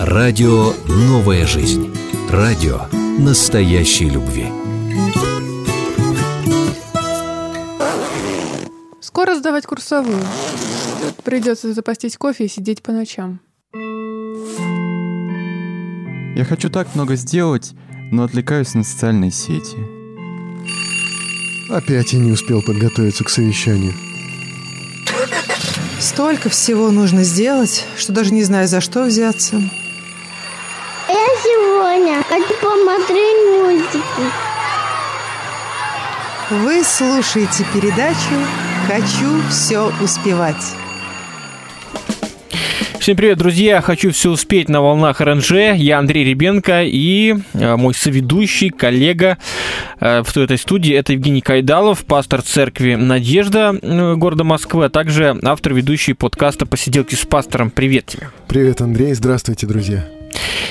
Радио «Новая жизнь». Радио настоящей любви. Скоро сдавать курсовую. Придется запастись кофе и сидеть по ночам. Я хочу так много сделать, но отвлекаюсь на социальные сети. Опять я не успел подготовиться к совещанию. Столько всего нужно сделать, что даже не знаю, за что взяться. Я сегодня хочу посмотреть мультики. Вы слушаете передачу «Хочу все успевать». Всем привет, друзья! Хочу все успеть на волнах РНЖ. Я Андрей Ребенко и э, мой соведущий, коллега э, в этой студии это Евгений Кайдалов, пастор церкви «Надежда» э, города Москвы, а также автор ведущий подкаста «Посиделки с пастором». Привет тебе! Привет, Андрей! Здравствуйте, друзья!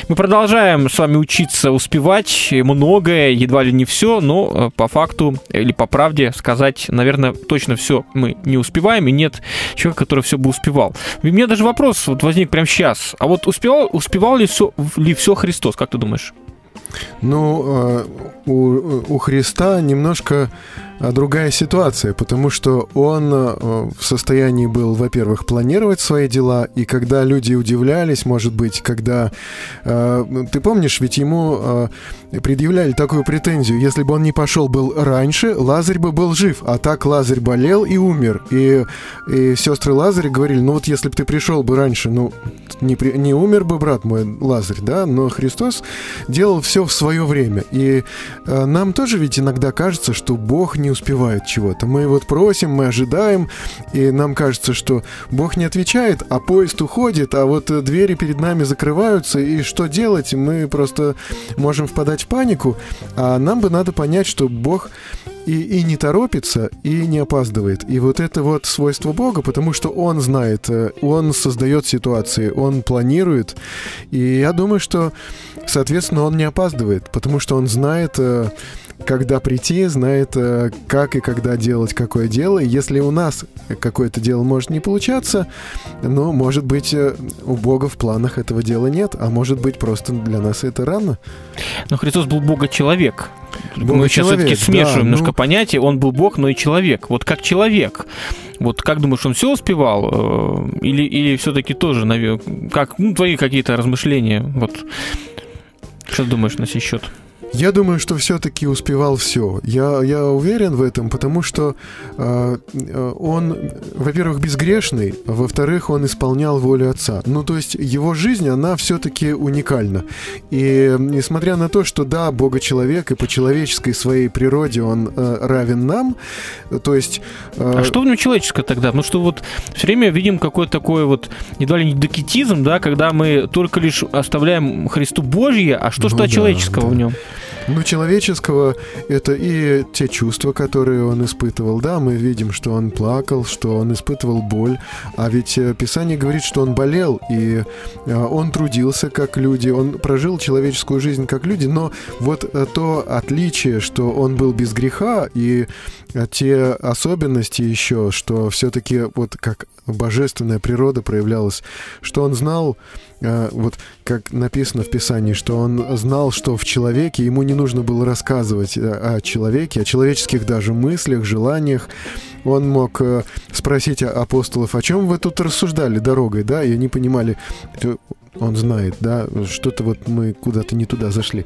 Мы продолжаем с вами учиться успевать многое, едва ли не все, но по факту или по правде сказать, наверное, точно все мы не успеваем, и нет человека, который все бы успевал. И у меня даже вопрос вот возник прямо сейчас. А вот успевал, успевал ли все, ли все Христос, как ты думаешь? Ну, у, у Христа немножко другая ситуация, потому что он в состоянии был, во-первых, планировать свои дела, и когда люди удивлялись, может быть, когда... Ты помнишь, ведь ему предъявляли такую претензию, если бы он не пошел был раньше, Лазарь бы был жив, а так Лазарь болел и умер. И, и сестры Лазаря говорили, ну вот если бы ты пришел бы раньше, ну не, при, не умер бы брат мой Лазарь, да, но Христос делал все в свое время. И э, нам тоже ведь иногда кажется, что Бог не успевает чего-то. Мы вот просим, мы ожидаем, и нам кажется, что Бог не отвечает, а поезд уходит, а вот двери перед нами закрываются, и что делать? Мы просто можем впадать в панику, а нам бы надо понять, что Бог и, и не торопится, и не опаздывает. И вот это вот свойство Бога, потому что Он знает, Он создает ситуации, Он планирует. И я думаю, что, соответственно, Он не опаздывает, потому что Он знает когда прийти, знает, как и когда делать какое дело. Если у нас какое-то дело может не получаться, ну, может быть, у Бога в планах этого дела нет, а может быть, просто для нас это рано. Но Христос был Бога-человек. Бога Мы сейчас все-таки смешиваем да, немножко ну... понятия. Он был Бог, но и человек. Вот как человек. Вот как думаешь, он все успевал? Или, или все-таки тоже, как, ну, твои какие-то размышления? Вот что думаешь на сей счет? Я думаю, что все-таки успевал все. Я, я уверен в этом, потому что э, он, во-первых, безгрешный, а во-вторых, он исполнял волю Отца. Ну, то есть его жизнь, она все-таки уникальна. И несмотря на то, что да, Бога человек, и по человеческой своей природе он э, равен нам, то есть... Э... А что в нем человеческое тогда? Ну, что вот все время видим какой-то такой вот едва ли не докетизм, да, когда мы только лишь оставляем Христу Божье, а что, ну, что да, человеческого да. в нем? Ну, человеческого это и те чувства, которые он испытывал. Да, мы видим, что он плакал, что он испытывал боль. А ведь э, Писание говорит, что он болел, и э, он трудился как люди, он прожил человеческую жизнь как люди, но вот э, то отличие, что он был без греха, и те особенности еще, что все-таки вот как божественная природа проявлялась, что он знал, вот как написано в Писании, что он знал, что в человеке ему не нужно было рассказывать э, о человеке, о человеческих даже мыслях, желаниях. Он мог э, спросить апостолов, о чем вы тут рассуждали дорогой, да, и они понимали, он знает, да, что-то вот мы куда-то не туда зашли.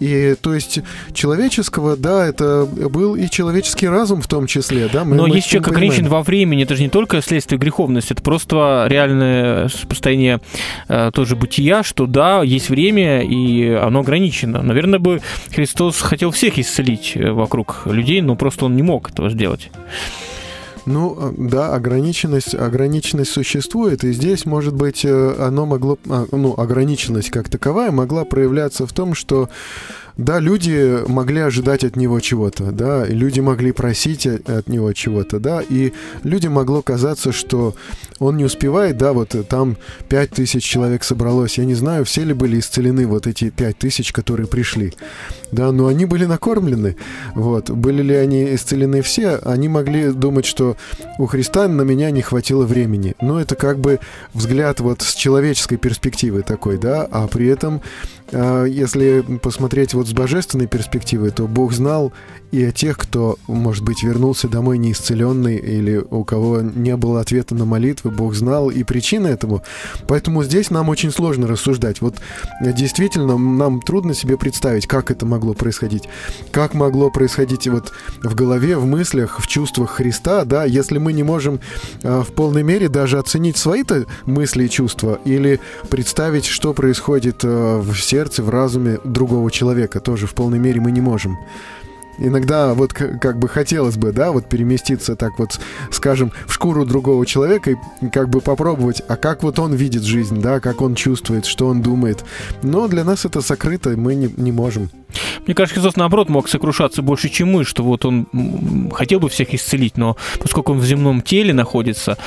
И то есть человеческого, да, это был и человеческий разум в том числе, да. Мы, Но мы есть человек ограничен во времени, это же не только следствие греховности, это просто реальное состояние э, тоже бытия, что да, есть время, и оно ограничено. Наверное, бы Христос хотел всех исцелить э, вокруг людей, но просто он не мог этого сделать. Ну, э, да, ограниченность, ограниченность существует, и здесь, может быть, э, оно могло, а, ну, ограниченность как таковая могла проявляться в том, что да, люди могли ожидать от него чего-то, да, и люди могли просить от него чего-то, да, и людям могло казаться, что он не успевает, да, вот там пять тысяч человек собралось, я не знаю, все ли были исцелены вот эти пять тысяч, которые пришли, да, но они были накормлены, вот, были ли они исцелены все, они могли думать, что у Христа на меня не хватило времени, но это как бы взгляд вот с человеческой перспективы такой, да, а при этом если посмотреть вот с божественной перспективы, то Бог знал и о тех, кто, может быть, вернулся домой неисцеленный или у кого не было ответа на молитвы, Бог знал и причины этому. Поэтому здесь нам очень сложно рассуждать. Вот э, действительно нам трудно себе представить, как это могло происходить. Как могло происходить вот в голове, в мыслях, в чувствах Христа, да, если мы не можем а, в полной мере даже оценить свои-то мысли и чувства или представить, что происходит а, в сердце, в разуме другого человека, тоже в полной мере мы не можем. Иногда вот как бы хотелось бы, да, вот переместиться так вот, скажем, в шкуру другого человека и как бы попробовать, а как вот он видит жизнь, да, как он чувствует, что он думает. Но для нас это сокрыто, мы не, не можем. Мне кажется, Христос, наоборот, мог сокрушаться больше, чем мы, что вот он хотел бы всех исцелить, но поскольку он в земном теле находится,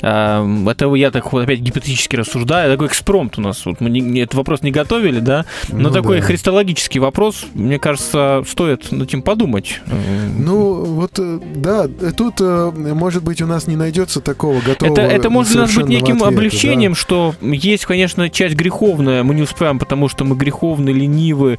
это я так вот опять гипотетически рассуждаю, такой экспромт у нас, вот мы не- этот вопрос не готовили, да, но Ну такой да. христологический вопрос, мне кажется, стоит над этим подумать. Ну, вот, э, да, э, тут, э, может быть, у нас не найдется такого готового Это, это может для нас быть неким ответа, облегчением, да. что есть, конечно, часть греховная, мы не успеваем, потому что мы греховны, ленивы,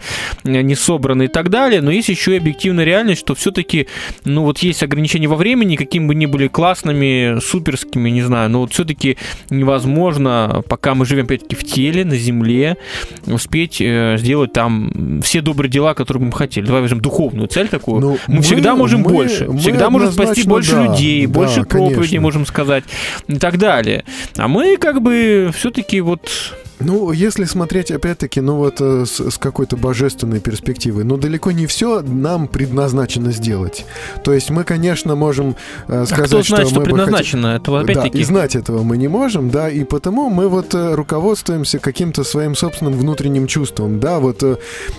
не собраны и так далее, но есть еще и объективная реальность, что все-таки, ну вот есть ограничения во времени, какими бы ни были классными, суперскими, не знаю, но вот все-таки невозможно, пока мы живем, опять-таки, в теле, на земле, успеть э, сделать там все добрые дела, которые бы мы хотели. Давай возьмем духовную цель такую. Ну, мы, всегда можем мы- больше. мы всегда можем спасти больше да, людей, да, больше проповедей конечно. можем сказать и так далее. А мы как бы все-таки вот... Ну, если смотреть, опять-таки, ну вот э, с, с какой-то божественной перспективы, ну далеко не все нам предназначено сделать. То есть мы, конечно, можем э, А сказать, кто знает, что мы бы предназначено? Это Да, опять-таки... и знать этого мы не можем, да, и потому мы вот э, руководствуемся каким-то своим собственным внутренним чувством, да, вот э,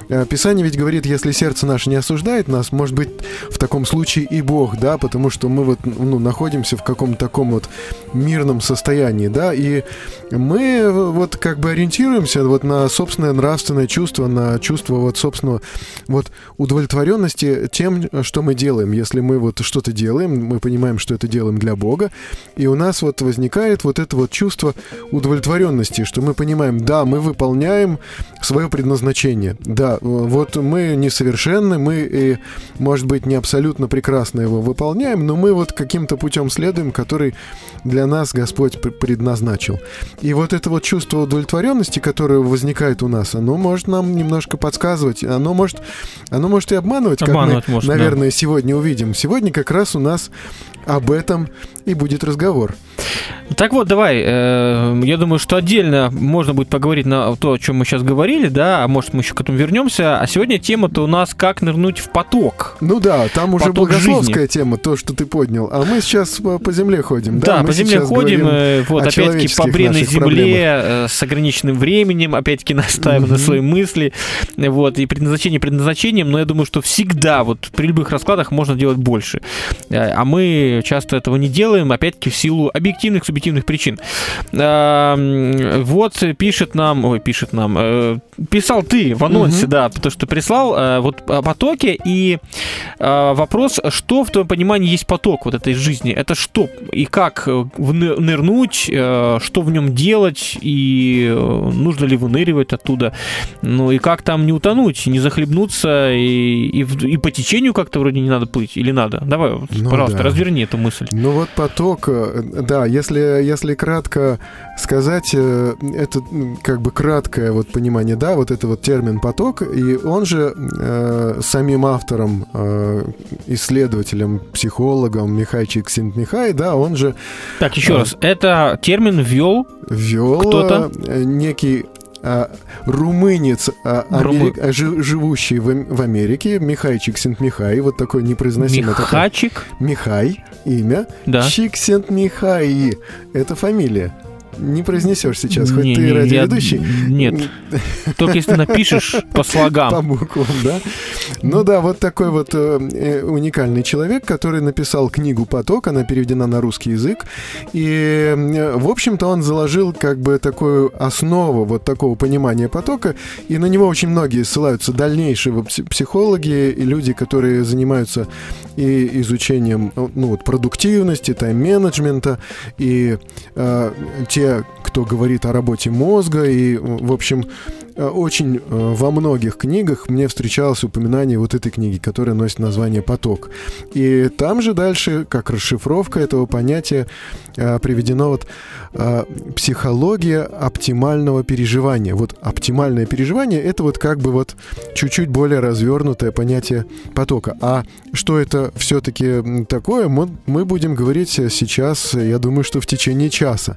э, Писание ведь говорит, если сердце наше не осуждает нас, может быть, в таком случае и Бог, да, потому что мы вот, ну, находимся в каком-то таком вот мирном состоянии, да, и мы э, вот как бы ориентируемся вот на собственное нравственное чувство, на чувство вот собственного вот удовлетворенности тем, что мы делаем. Если мы вот что-то делаем, мы понимаем, что это делаем для Бога, и у нас вот возникает вот это вот чувство удовлетворенности, что мы понимаем, да, мы выполняем свое предназначение. Да, вот мы несовершенны, мы, и, может быть, не абсолютно прекрасно его выполняем, но мы вот каким-то путем следуем, который для нас Господь пр- предназначил. И вот это вот чувство удовлетворенности, которое возникает у нас, оно может нам немножко подсказывать, оно может, оно может и обманывать, как Обманывать мы, может, да. наверное, сегодня увидим. Сегодня как раз у нас об этом и будет разговор. Так вот, давай, э, я думаю, что отдельно можно будет поговорить на то, о чем мы сейчас говорили, да, а может мы еще к этому вернемся. А сегодня тема-то у нас «Как нырнуть в поток». Ну да, там уже Поток богословская тема, то, что ты поднял. А мы сейчас по, по земле ходим. Да, мы по земле ходим, э, вот опять-таки по бренной земле э, с ограниченным временем, опять-таки настаивая на Мгм. свои мысли, вот, и предназначение предназначением, но я думаю, что всегда вот при любых раскладах можно делать больше. Э, А мы часто этого не делаем, опять-таки в силу объективных, субъективных причин. А, Вот пишет нам, ой, пишет нам, э, писал ты в анонсе, да, потому что прислал э, вот о потоке, и э, вопрос, что в твоем понимании есть поток вот этой жизни? Это что? И как нырнуть, что в нем делать, и нужно ли выныривать оттуда? Ну и как там не утонуть, не захлебнуться, и, и, и по течению как-то вроде не надо плыть, или надо? Давай, Ну пожалуйста, да. разверни эту мысль. Ну вот поток, э, да, если, если кратко сказать, э, это как бы краткое вот понимание, да, вот это вот термин поток, и он же э, самим автором, э, исследователем, психологом Михай Чиксент-Михай, да, он же Так, еще А. раз, это термин ввел ввел Кто-то? э, некий а, румынец, а, Румы- америк- а, жи- живущий в, в Америке, Михай Чиксент-Михай, вот такой непроизносимый такой. Михачик, Михай, имя. да. Чиксент Михай. Это фамилия. Не произнесешь сейчас, хоть Не, ты не, я- радиоведущий. Нет. Только если напишешь по По слогам. буквам, да? Ну да, вот такой вот э, э, уникальный человек, который написал книгу «Поток», она переведена на русский язык. И, э, в общем-то, он заложил как бы такую основу вот такого понимания потока, и на него очень многие ссылаются дальнейшие психологи и люди, которые занимаются и изучением ну, вот, продуктивности, тайм-менеджмента, и э, те, кто говорит о работе мозга, и, в общем, очень э, во многих книгах мне встречалось упоминание вот этой книги, которая носит название «Поток». И там же дальше, как расшифровка этого понятия, э, приведено вот э, психология оптимального переживания. Вот оптимальное переживание — это вот как бы вот чуть-чуть более развернутое понятие потока. А что это все-таки такое, мы, мы будем говорить сейчас, я думаю, что в течение часа.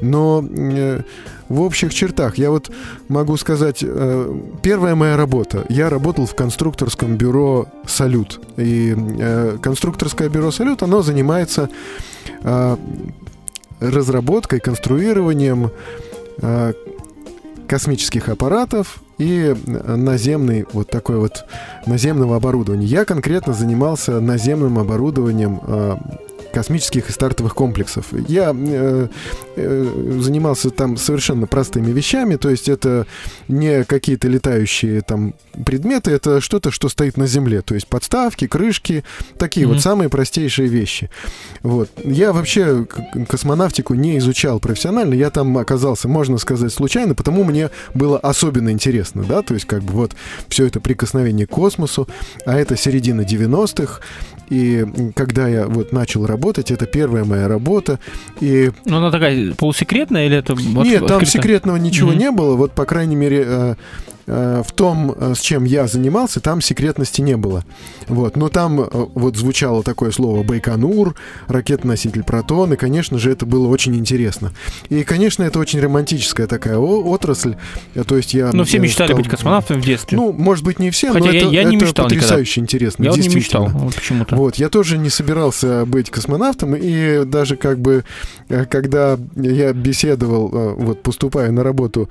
Но э, в общих чертах я вот могу сказать, э, первая моя работа. Я работал в конструкторском бюро «Салют». И э, конструкторское бюро «Салют», оно занимается э, разработкой, конструированием космических аппаратов и наземный вот такой вот наземного оборудования. Я конкретно занимался наземным оборудованием космических и стартовых комплексов. Я э, э, занимался там совершенно простыми вещами, то есть это не какие-то летающие там предметы, это что-то, что стоит на Земле, то есть подставки, крышки, такие Мгм. вот самые простейшие вещи. Вот. Я вообще космонавтику не изучал профессионально, я там оказался, можно сказать, случайно, потому мне было особенно интересно, да, то есть как бы вот все это прикосновение к космосу, а это середина 90-х, и когда я вот начал работать, это первая моя работа, и Ну, она такая полусекретная или это нет, там открыто? секретного ничего Мгм. не было. Вот, по крайней мере, э, э, в том, э, с чем я занимался, там секретности не было. Вот. Но там вот звучало такое слово «Байконур», ракетоноситель «Протон», и, конечно же, это было очень интересно. И, конечно, это очень романтическая такая отрасль. То есть я... Ну, все э, мечтали стал- быть космонавтом в детстве. Ну, может быть, не все, Хотя но я- это, я не это мечтал никогда. потрясающе интересно. я вот не мечтал почему-то. Вот, я тоже не собирался быть космонавтом, и даже как бы, э, когда я беседовал, э, вот поступая на работу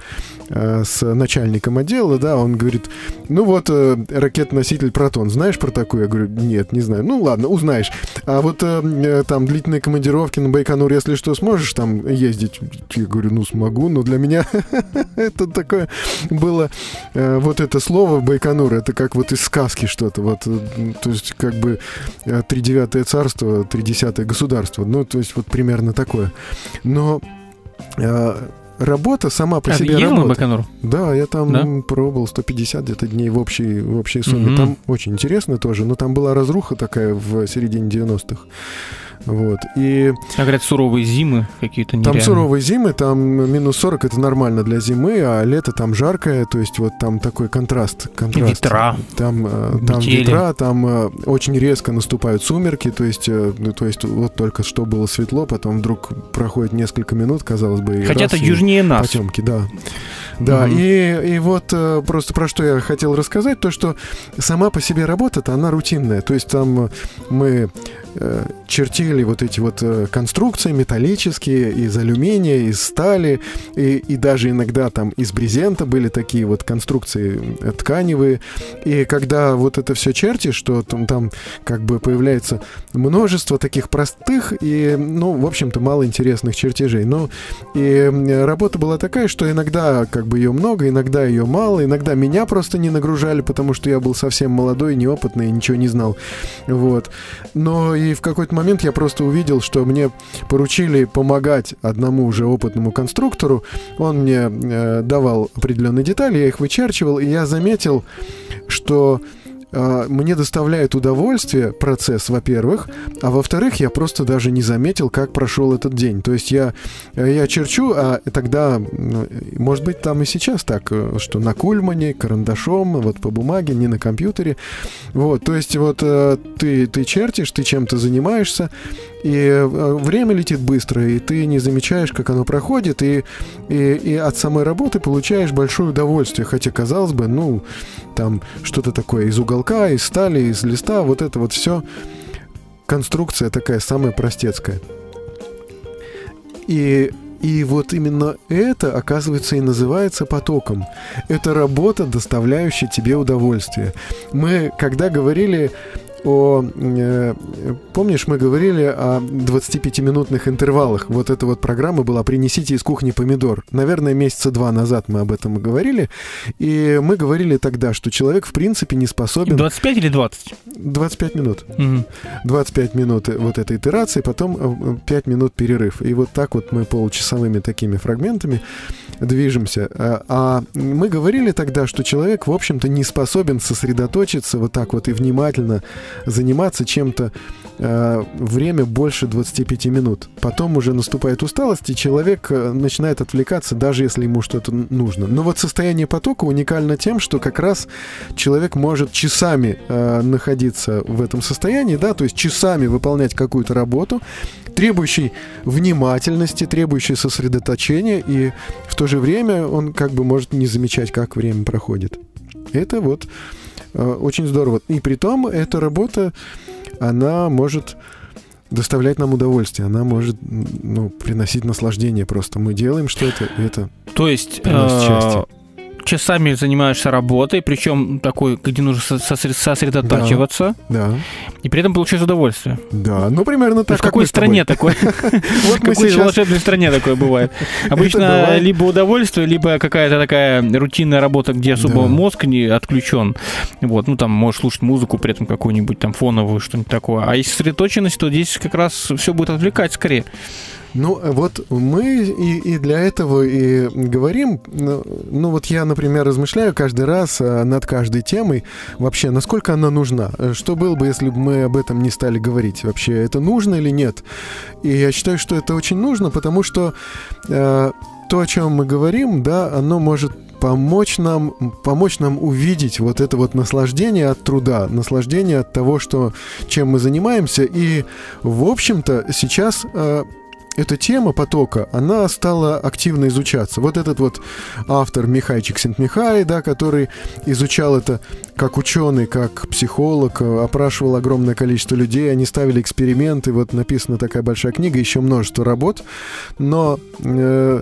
э, с начальником отдела, да, он говорит, ну вот ракетоноситель Протон, знаешь про такую? Я говорю, нет, не знаю. Ну ладно, узнаешь. А вот там длительные командировки на Байконур, если что, сможешь там ездить? Я говорю, ну смогу, но для меня это такое было, вот это слово Байконур, это как вот из сказки что-то, вот, то есть как бы тридевятое царство, тридесятое государство, ну, то есть вот примерно такое. Но э, работа сама по А, себе ездил на работа. Байконур? Да, я там Да? пробовал 150 где-то дней в общей, в общей сумме. Мгм. Там очень интересно тоже, но там была разруха такая в середине 90-х. Вот. И А, говорят, суровые зимы какие-то там нереальные. суровые зимы, там минус 40 это нормально для зимы, а лето там жаркое, то есть вот там такой контраст. контраст. ветра. Там, э, там Метели. ветра, там э, очень резко наступают сумерки, то есть, э, ну, то есть вот только что было светло, потом вдруг проходит несколько минут, казалось бы, Хотя это южнее нас. потемки, да. Да, Мгм. и, и вот просто про что я хотел рассказать, то, что сама по себе работа-то, она рутинная. То есть там мы э, чертили вот эти вот э, конструкции металлические из алюминия, из стали, и, и даже иногда там из брезента были такие вот конструкции э, тканевые. И когда вот это все чертишь, что там, там как бы появляется множество таких простых и, ну, в общем-то, мало интересных чертежей. Ну, и работа была такая, что иногда как бы ее много, иногда ее мало, иногда меня просто не нагружали, потому что я был совсем молодой, неопытный ничего не знал. Вот. Но и в какой-то момент я просто увидел, что мне поручили помогать одному уже опытному конструктору. Он мне э, давал определенные детали, я их вычерчивал, и я заметил, что мне доставляет удовольствие процесс, во-первых, а во-вторых, я просто даже не заметил, как прошел этот день. То есть я, э, я черчу, а тогда, ну, может быть, там и сейчас так, э, что на кульмане, карандашом, вот по бумаге, не на компьютере. Вот, то есть вот э, ты, ты чертишь, ты чем-то занимаешься, и э, время летит быстро, и ты не замечаешь, как оно проходит, и, и, и от самой работы получаешь большое удовольствие. Хотя, казалось бы, ну, там что-то такое из уголка, из стали, из листа, вот это вот все. Конструкция такая самая простецкая. И И вот именно это, оказывается, и называется потоком. Это работа, доставляющая тебе удовольствие. Мы, когда говорили о... э, помнишь, мы говорили о 25-минутных интервалах. Вот эта вот программа была «Принесите из кухни помидор». Наверное, месяца два назад мы об этом и говорили. И мы говорили тогда, что человек, в принципе, не способен... 25 или 20? 25 минут. Мгм. 25 минут вот этой итерации, потом э, 5 минут перерыв. И вот так вот мы получасовыми такими фрагментами движемся. А а мы говорили тогда, что человек, в общем-то, не способен сосредоточиться вот так вот и внимательно заниматься чем-то э, время больше 25 минут. Потом уже наступает усталость, и человек э, начинает отвлекаться, даже если ему что-то нужно. Но вот состояние потока уникально тем, что как раз человек может часами э, находиться в этом состоянии, да, то есть часами выполнять какую-то работу, требующий внимательности, требующий сосредоточения, и в то же время он как бы может не замечать, как время проходит. Это вот э, очень здорово. И при том эта работа, она может доставлять нам удовольствие, она может ну, приносить наслаждение просто. Мы делаем что-то, это То есть Приносит э, счастье. Часами занимаешься работой, причем такой, где нужно со- сосре- сосредотачиваться, да, и при этом получаешь удовольствие. да, ну примерно так. в как какой стране такое? В какой волшебной стране такое бывает? Обычно либо удовольствие, либо какая-то такая рутинная работа, где особо мозг не отключен. Вот, ну там можешь слушать музыку, при этом какую-нибудь там фоновую, что-нибудь такое. А если сосредоточенность, то здесь как раз все будет отвлекать скорее. Ну, вот мы и, и для этого и говорим. Ну, ну, вот я, например, размышляю каждый раз а, над каждой темой. Вообще, насколько она нужна? Э, Что было бы, если бы мы об этом не стали говорить? Вообще, это нужно или нет? И я считаю, что это очень нужно, потому что э, то, о чем мы говорим, да, оно может помочь нам, помочь нам увидеть вот это вот наслаждение от труда, наслаждение от того, что, чем мы занимаемся. И, в общем-то, сейчас э, эта тема потока, она стала активно изучаться. Вот этот вот автор Михай Чиксент-Михай, да, который изучал это как ученый, как психолог, э, опрашивал огромное количество людей, они ставили эксперименты, вот написана такая большая книга, еще множество работ, но э,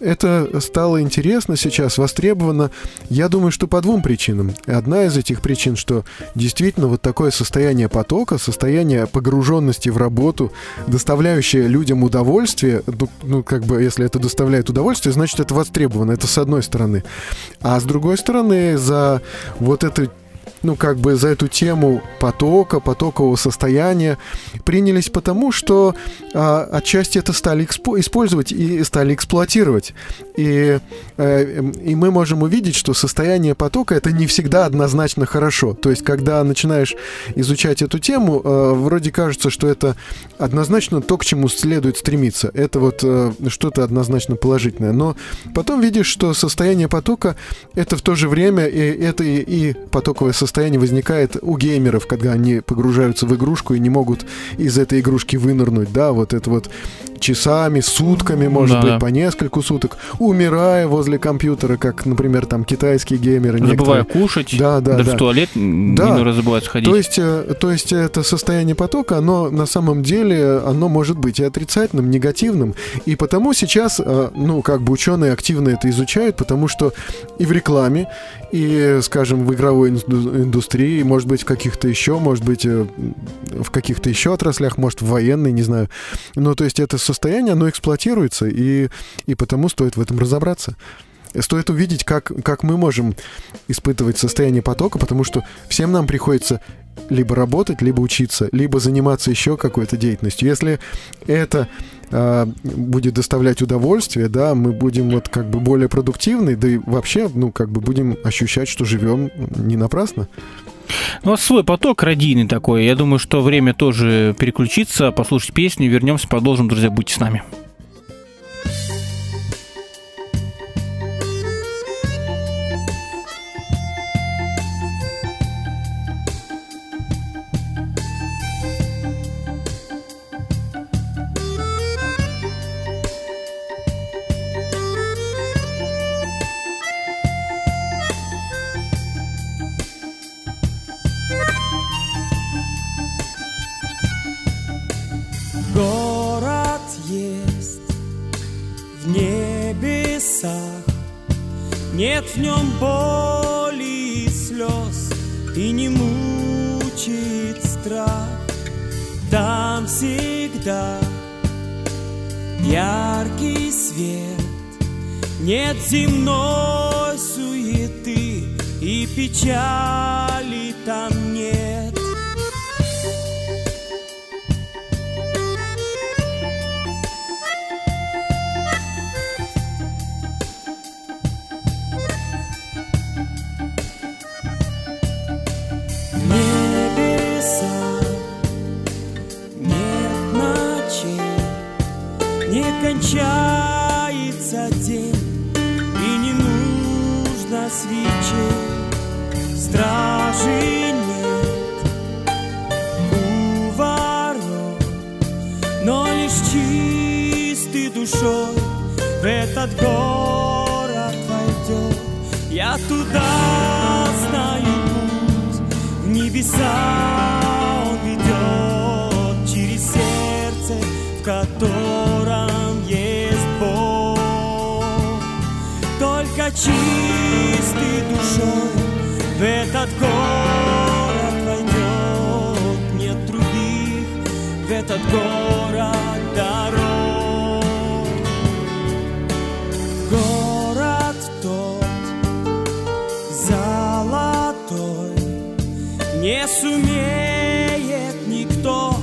это стало интересно сейчас, востребовано, я думаю, что по двум причинам. Одна из этих причин, что действительно вот такое состояние потока, состояние погруженности в работу, доставляющее людям удовольствие, ну, ну, как бы, если это доставляет удовольствие, значит, это востребовано, это с одной стороны. А с другой стороны, за вот это ну, как бы за эту тему потока, потокового состояния принялись потому, что а, отчасти это стали экспо- использовать и стали эксплуатировать. И, э, и мы можем увидеть, что состояние потока это не всегда однозначно хорошо. То есть, когда начинаешь изучать эту тему, э, вроде кажется, что это однозначно то, к чему следует стремиться. Это вот э, что-то однозначно положительное. Но потом видишь, что состояние потока это в то же время и это и, и потоковое состояние возникает у геймеров, когда они погружаются в игрушку и не могут из этой игрушки вынырнуть, да, вот это вот часами, сутками, может Да, быть, да. по нескольку суток, умирая возле компьютера, как, например, там китайские геймеры. Забывая некоторые. кушать, Да, да, даже да. в туалет Да. иной раз забывают сходить. То есть, э, то есть это состояние потока, оно на самом деле, оно может быть и отрицательным, негативным. И потому сейчас, э, ну, как бы ученые активно это изучают, потому что и в рекламе, и, скажем, в игровой инду- индустрии, может быть, в каких-то еще, может быть, э, в каких-то еще отраслях, может, в военной, не знаю. Ну, то есть это состояние, оно эксплуатируется, и, и потому стоит в этом разобраться. Стоит увидеть, как, как мы можем испытывать состояние потока, потому что всем нам приходится либо работать, либо учиться, либо заниматься еще какой-то деятельностью. Если это будет доставлять удовольствие, да, мы будем вот как бы более продуктивны, да и вообще, ну, как бы будем ощущать, что живем не напрасно. Ну, у вас свой поток радийный такой. Я думаю, что время тоже переключиться, послушать песню. Вернемся, продолжим, друзья, будьте с нами. Нет в нем боли и слез И не мучит страх. Там всегда яркий свет Нет земной суеты И печали там не сумеет никто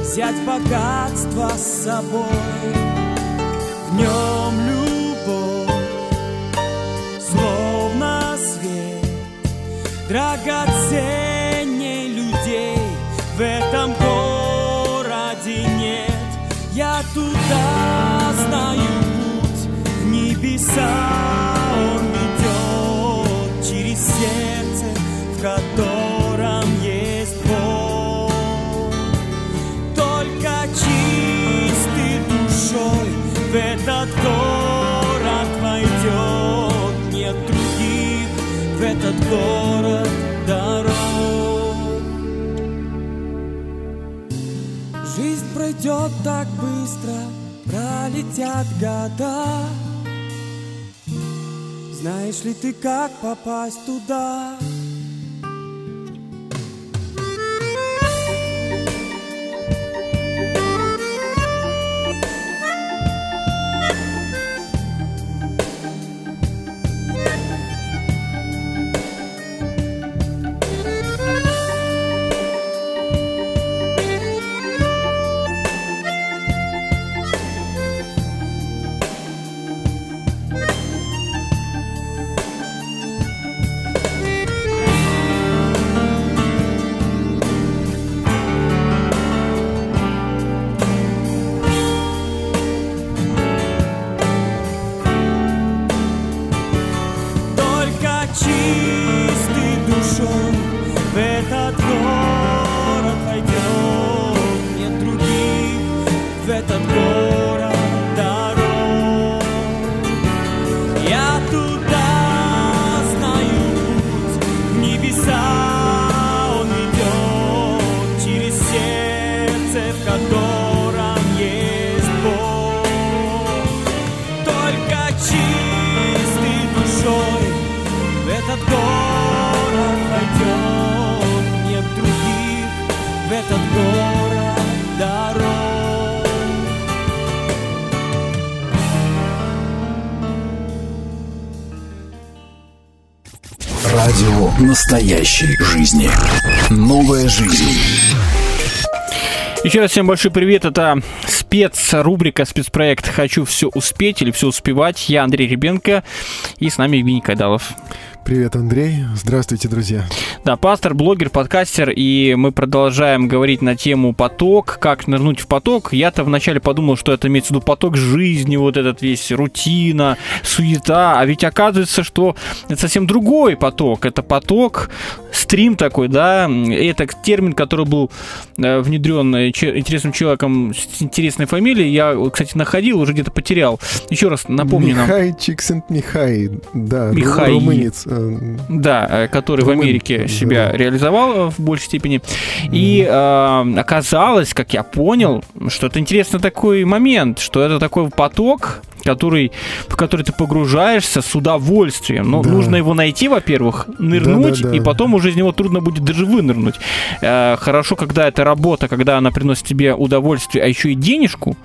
взять богатство с собой. В нем любовь, словно свет, драгоценней людей в этом городе нет. Я туда знаю путь, в небеса он ведет через сердце, в котором в этот город войдет. Нет других в этот город дорог. Жизнь пройдет так быстро, пролетят года. Знаешь ли ты, как попасть туда? В настоящей жизни. Новая жизнь. Еще раз всем большой привет. Это спецрубрика, спецпроект «Хочу все успеть» или «Все успевать». Я Андрей Ребенко и с нами Евгений Кайдалов. Привет, Андрей. Здравствуйте, друзья. Да, пастор, блогер, подкастер, и мы продолжаем говорить на тему поток, как нырнуть в поток. Я-то вначале подумал, что это имеется в виду поток жизни, вот этот весь рутина, суета, а ведь оказывается, что это совсем другой поток. Это поток, стрим такой, да, это термин, который был э, внедрен э, интересным человеком с интересной фамилией. Я, кстати, находил, уже где-то потерял. Еще раз напомню нам. Михай Чиксент-Михай, да, ру- Михай. румынец. Э, Да, э, который в Америке да. себя реализовал э, в большей степени. И э, оказалось, как я понял, что это интересный такой момент, что это такой поток, который, в который ты погружаешься с удовольствием. Но Да. нужно его найти, во-первых, нырнуть, Да-да-да. и потом уже из него трудно будет даже вынырнуть. Э, хорошо, когда это работа, когда она приносит тебе удовольствие, а еще и денежку,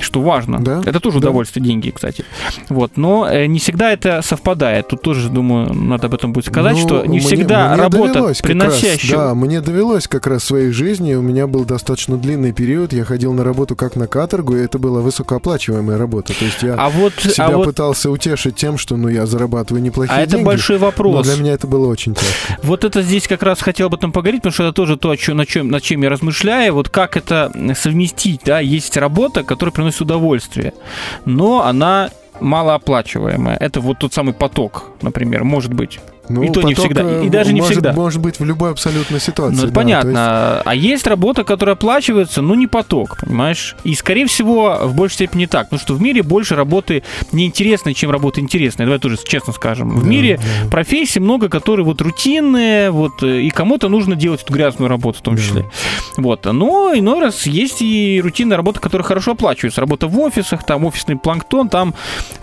что важно. Да, Это тоже да. удовольствие, деньги, кстати. Вот, но э, не всегда это совпадает. Тут тоже, думаю, надо об этом будет сказать, Ну, что не мне- всегда мне работа, раз, приносящая... да, мне довелось как раз в своей жизни. У меня был достаточно длинный период. Я ходил на работу как на каторгу, и это была высокооплачиваемая работа. То есть я А вот, себя а вот пытался утешить тем, что ну я зарабатываю неплохие а это деньги. большой Но вопрос. для меня это было очень тяжко. Вот это здесь как раз хотел об этом поговорить, потому что это тоже то, о чём- на чем, над чем я размышляю. Вот как это совместить, да, есть работа, которая приносит удовольствие, но она малооплачиваемая. Это вот тот самый поток, например, может быть. Ну, И то не всегда, э, и даже не может, всегда. Может быть в любой абсолютно ситуации. Ну, это да, понятно. есть- А есть работа, которая оплачивается, но не поток, понимаешь? И, скорее всего, в большей степени так. Потому что в мире больше работы неинтересной, чем работы интересной. Давай тоже честно скажем. В Да, мире да. профессий много, которые вот рутинные, вот, э, и кому-то нужно делать эту грязную работу в том Да. числе. Вот. Но иной раз есть и рутинная работа, которая хорошо оплачивается. Работа в офисах, там офисный планктон, там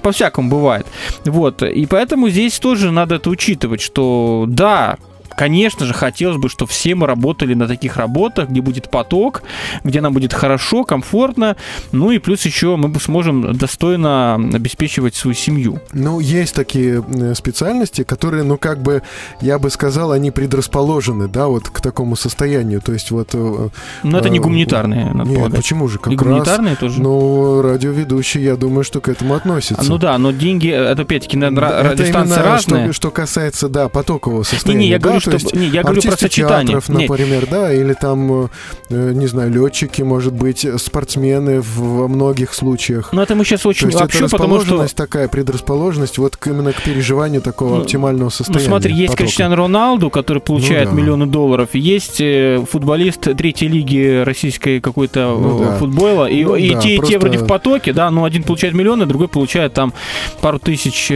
по-всякому бывает. Вот. И поэтому здесь тоже надо это учитывать, что да, Конечно же, хотелось бы, чтобы все мы работали на таких работах, где будет поток, где нам будет хорошо, комфортно, ну и плюс еще мы сможем достойно обеспечивать свою семью. Ну, есть такие э, специальности, которые, ну, как бы, я бы сказал, они предрасположены, да, вот к такому состоянию. То есть вот... э, Но это не э, гуманитарные, надо Нет, полагать. почему же? Как И раз, гуманитарные тоже? ну, радиоведущий, я думаю, что к этому относится. Ну да, но деньги, это опять-таки, наверное, Это именно разные. Что, что касается, да, потокового состояния. Не-не, я да, говорю, то что есть не, я говорю про сочетание. театров, например, да, или там, э, не знаю, летчики, может быть, спортсмены во многих случаях. Ну это мы сейчас То очень есть вообще, это потому что такая, предрасположенность вот именно к переживанию такого Ну, оптимального Ну состояния. смотри, есть потока. Криштиану Роналду, который получает Ну да. миллионы долларов, есть э, футболист третьей лиги российской какой-то Ну э, да. футбола, и, Ну и да, те, и те просто- вроде в потоке, да, но один получает миллионы, другой получает там пару тысяч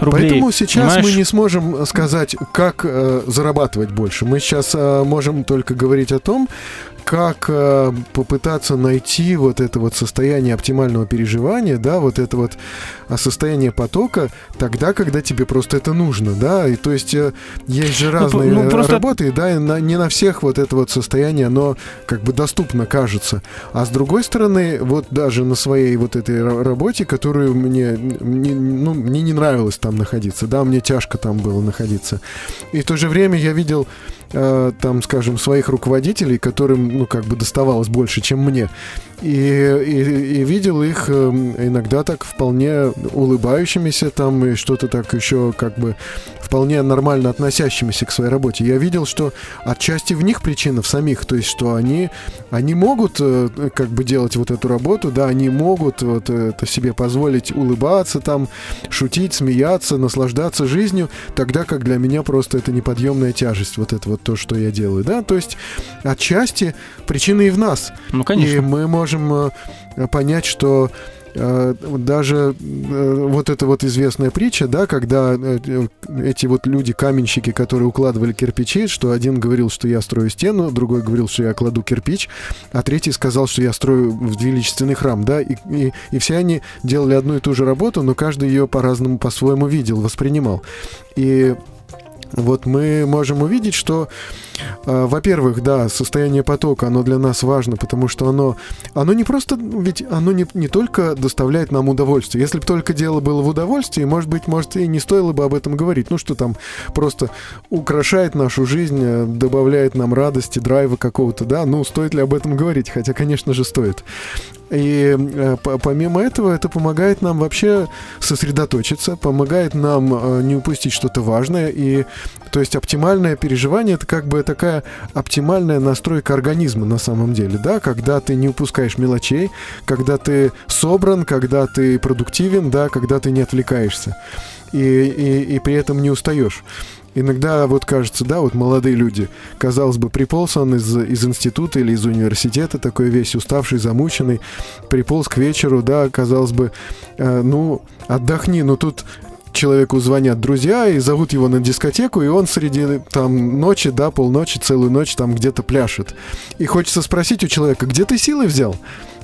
рублей. Поэтому сейчас понимаешь? мы не сможем сказать, как э, зарабатывать больше. Мы сейчас э, можем только говорить о том, как э, попытаться найти вот это вот состояние оптимального переживания, да, вот это вот а, состояние потока тогда, когда тебе просто это нужно, да, и то есть э, есть же по- разные ну, просто- работы, да, и на- не на всех вот это вот состояние, оно как бы доступно кажется, а с другой стороны, вот даже на своей вот этой ра- работе, которую мне, не, ну, мне не нравилось там находиться, да, мне тяжко там было находиться, и в то же время я видел э, там, скажем, своих руководителей, которым, ну, как бы доставалось больше, чем мне. И, и, и видел их э, иногда так вполне улыбающимися там и что-то так еще как бы вполне нормально относящимися к своей работе. Я видел, что отчасти в них причина в самих, то есть что они, они могут э, как бы делать вот эту работу, да, они могут вот это себе позволить улыбаться там, шутить, смеяться, наслаждаться жизнью, тогда как для меня просто это неподъемная тяжесть, вот это вот то, что я делаю, да, то есть отчасти причина и в нас. Ну, И конечно. мы можем э, понять, что э, даже э, вот эта вот известная притча, да, когда эти вот люди, каменщики, которые укладывали кирпичи, что один говорил, что я строю стену, другой говорил, что я кладу кирпич, а третий сказал, что я строю величественный храм, да, и, и, и все они делали одну и ту же работу, но каждый ее по-разному, по-своему видел, воспринимал. И вот мы можем увидеть, что, во-первых, да, состояние потока, оно для нас важно, потому что оно, оно не просто, ведь оно не, не только доставляет нам удовольствие. Если бы только дело было в удовольствии, может быть, может и не стоило бы об этом говорить. Ну, что там просто украшает нашу жизнь, э, добавляет нам радости, драйва какого-то, да, ну, стоит ли об этом говорить? Хотя, конечно же, стоит. И э, по- помимо этого, это помогает нам вообще сосредоточиться, помогает нам э, не упустить что-то важное. И то есть оптимальное переживание это как бы такая оптимальная настройка организма на самом деле, да, когда ты не упускаешь мелочей, когда ты собран, когда ты продуктивен, да, когда ты не отвлекаешься и, и, и при этом не устаешь. Иногда вот кажется, да, вот молодые люди, казалось бы, приполз он из, из института или из университета, такой весь уставший, замученный, приполз к вечеру, да, казалось бы, э, ну, отдохни, но тут человеку звонят друзья и зовут его на дискотеку, и он среди там ночи, да, полночи, целую ночь там где-то пляшет. И хочется спросить у человека, где ты силы взял?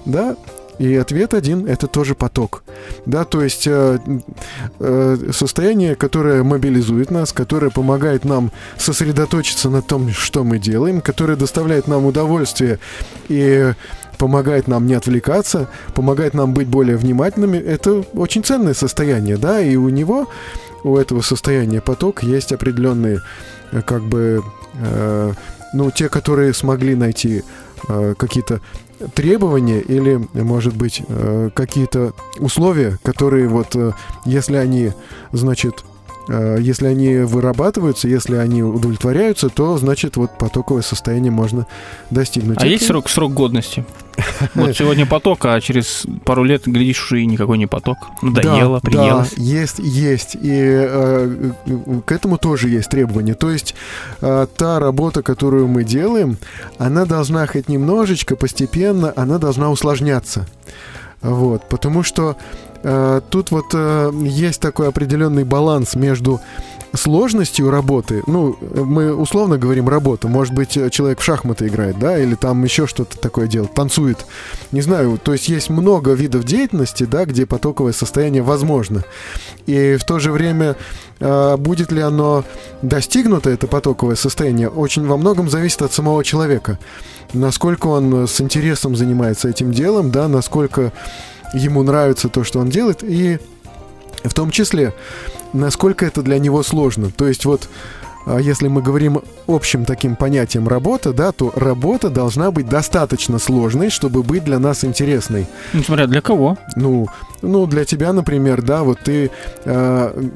Да? И ответ один – это тоже поток. Да, то есть э, э, состояние, которое мобилизует нас, которое помогает нам сосредоточиться на том, что мы делаем, которое доставляет нам удовольствие и помогает нам не отвлекаться, помогает нам быть более внимательными. Это очень ценное состояние, да, и у него, у этого состояния поток есть определенные, э, как бы, э, ну, те, которые смогли найти э, какие-то требования или, может быть, э, какие-то условия, которые вот, э, если они, значит, если они вырабатываются, если они удовлетворяются, то, значит, вот потоковое состояние можно достигнуть. А Это- есть срок, срок годности? Вот сегодня поток, а через пару лет, глядишь, уже и никакой не поток. Надоело, да, приелось. Да, есть, есть. И э, э, к этому тоже есть требования. То есть э, та работа, которую мы делаем, она должна хоть немножечко, постепенно, она должна усложняться. Вот, потому что э, тут вот э, есть такой определенный баланс между сложностью работы, ну, мы условно говорим работа, может быть, э, человек в шахматы играет, да, или там еще что-то такое делает, танцует, не знаю, то есть есть много видов деятельности, да, где потоковое состояние возможно. И в то же время э, будет ли оно достигнуто, это потоковое состояние, очень во многом зависит от самого человека. Насколько он с интересом занимается этим делом, да, насколько ему нравится то, что он делает, и в том числе, насколько это для него сложно. То есть вот если мы говорим общим таким понятием работа, да, то работа должна быть достаточно сложной, чтобы быть для нас интересной. Ну, смотря для кого. Ну, ну для тебя, например, да, вот ты э,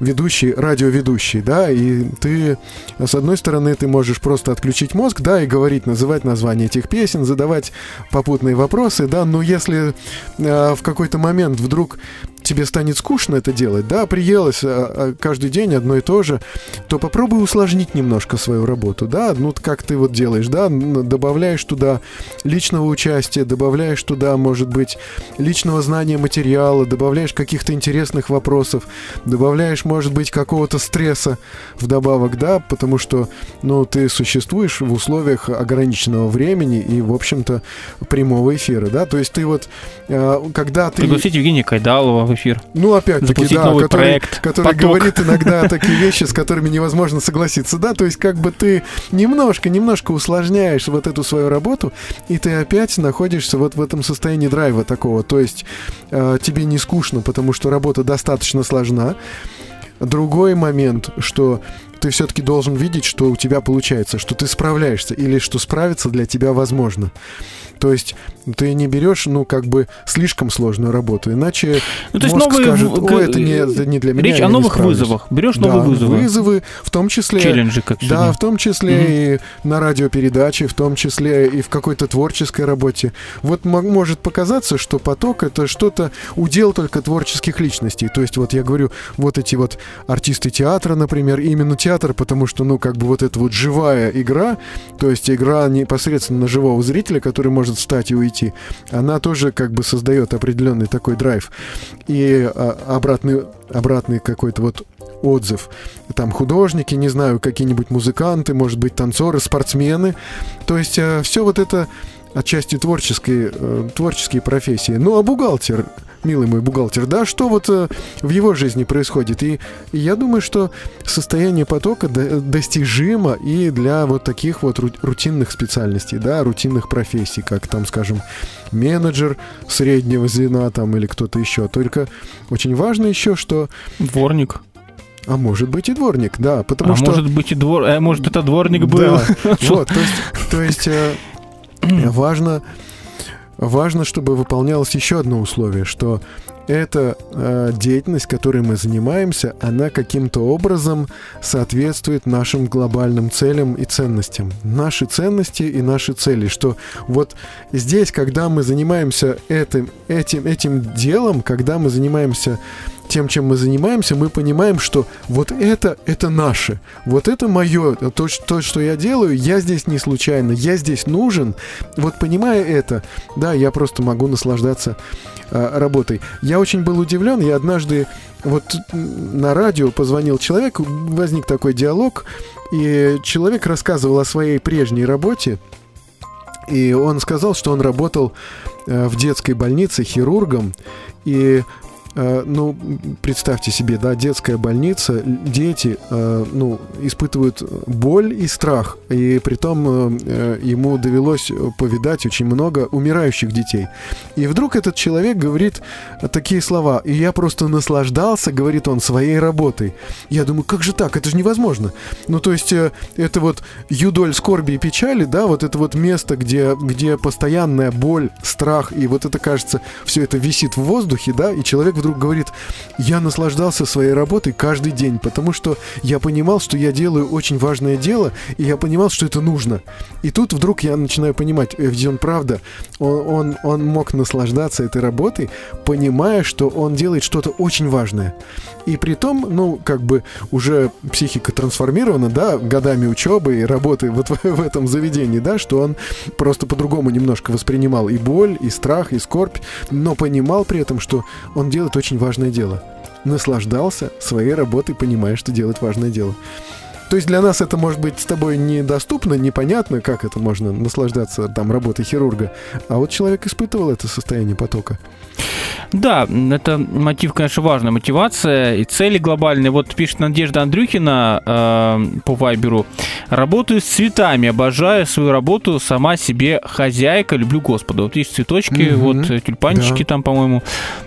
ведущий, радиоведущий, да, и ты, с одной стороны, ты можешь просто отключить мозг, да, и говорить, называть названия этих песен, задавать попутные вопросы, да, но если э, в какой-то момент вдруг тебе станет скучно это делать, да, приелось а, каждый день одно и то же, то попробуй усложнить немножко свою работу, да, ну как ты вот делаешь, да, добавляешь туда личного участия, добавляешь туда, может быть, личного знания материала, добавляешь каких-то интересных вопросов, добавляешь, может быть, какого-то стресса вдобавок, да, потому что, ну, ты существуешь в условиях ограниченного времени и, в общем-то, прямого эфира, да, то есть ты вот, когда ты... Пригласить Евгения Кайдалова в эфир. Ну, опять-таки, да, новый который, проект. который Поток. говорит иногда такие вещи, с которыми невозможно согласиться, да, то есть как бы ты немножко, немножко усложняешь вот эту свою работу, и ты опять находишься вот в этом состоянии драйва такого, то есть э, тебе не скучно, потому что работа достаточно сложна. Другой момент, что ты все-таки должен видеть, что у тебя получается, что ты справляешься, или что справиться для тебя возможно. То есть ты не берешь, ну, как бы слишком сложную работу, иначе Ну, то есть мозг новые скажет, о, это не, это не для меня. Речь о не новых справлюсь». вызовах. Берешь Да, новые вызовы. вызовы, в том числе... Челленджи, как Да, сегодня. в том числе и на радиопередаче, в том числе и в какой-то творческой работе. Вот мо- может показаться, что поток это что-то удел только творческих личностей. То есть вот я говорю, вот эти вот артисты театра, например, именно театр, потому что, ну, как бы вот эта вот живая игра, то есть игра непосредственно на живого зрителя, который может встать и уйти, она тоже как бы создает определенный такой драйв. И а, обратный, обратный какой-то вот отзыв. Там художники, не знаю, какие-нибудь музыканты, может быть, танцоры, спортсмены. То есть все вот это отчасти творческие, э, творческие профессии. Ну, а бухгалтер, милый мой бухгалтер, да, что вот э, в его жизни происходит? И, и я думаю, что состояние потока до- достижимо и для вот таких вот ру- рутинных специальностей, да, рутинных профессий, как там, скажем, менеджер среднего звена там или кто-то еще. Только очень важно еще, что Дворник. а может быть и дворник, да, потому а что... может быть и двор... а может это дворник был. Да, вот, то есть, то есть э, важно, важно, чтобы выполнялось еще одно условие, что эта э, деятельность, которой мы занимаемся, она каким-то образом соответствует нашим глобальным целям и ценностям. Наши ценности и наши цели. Что вот здесь, когда мы занимаемся этим, этим, этим делом, когда мы занимаемся тем, чем мы занимаемся, мы понимаем, что вот это, это наше, вот это мое, то, то, что я делаю, я здесь не случайно, я здесь нужен. Вот понимая это, да, я просто могу наслаждаться а, работой. Я очень был удивлен, я однажды вот на радио позвонил человек, возник такой диалог, и человек рассказывал о своей прежней работе, и он сказал, что он работал э, в детской больнице хирургом, и Э, ну, представьте себе, да, детская больница, дети, э, ну, испытывают боль и страх, и при том э, ему довелось повидать очень много умирающих детей. И вдруг этот человек говорит такие слова, и я просто наслаждался, говорит он, своей работой. Я думаю, как же так, это же невозможно. Ну, то есть, это вот юдоль скорби и печали, да, вот это вот место, где, где постоянная боль, страх, и вот это, кажется, все это висит в воздухе, да, и человек вдруг говорит, я наслаждался своей работой каждый день, потому что я понимал, что я делаю очень важное дело, и я понимал, что это нужно. И тут вдруг я начинаю понимать, э, ведь он правда, он, он, он мог наслаждаться этой работой, понимая, что он делает что-то очень важное. И при том, ну, как бы уже психика трансформирована, да, годами учебы и работы вот в, в этом заведении, да, что он просто по-другому немножко воспринимал и боль, и страх, и скорбь, но понимал при этом, что он делает очень важное дело. Наслаждался своей работой, понимая, что делает важное дело. То есть для нас это может быть с тобой недоступно, непонятно, как это можно наслаждаться там работой хирурга. А вот человек испытывал это состояние потока. Да, это мотив, конечно, важная мотивация и цели глобальные. Вот пишет Надежда Андрюхина э, по Вайберу. Работаю с цветами, обожаю свою работу, сама себе хозяйка, люблю Господа. Вот есть цветочки, угу. вот э, тюльпанчики да. там, по-моему.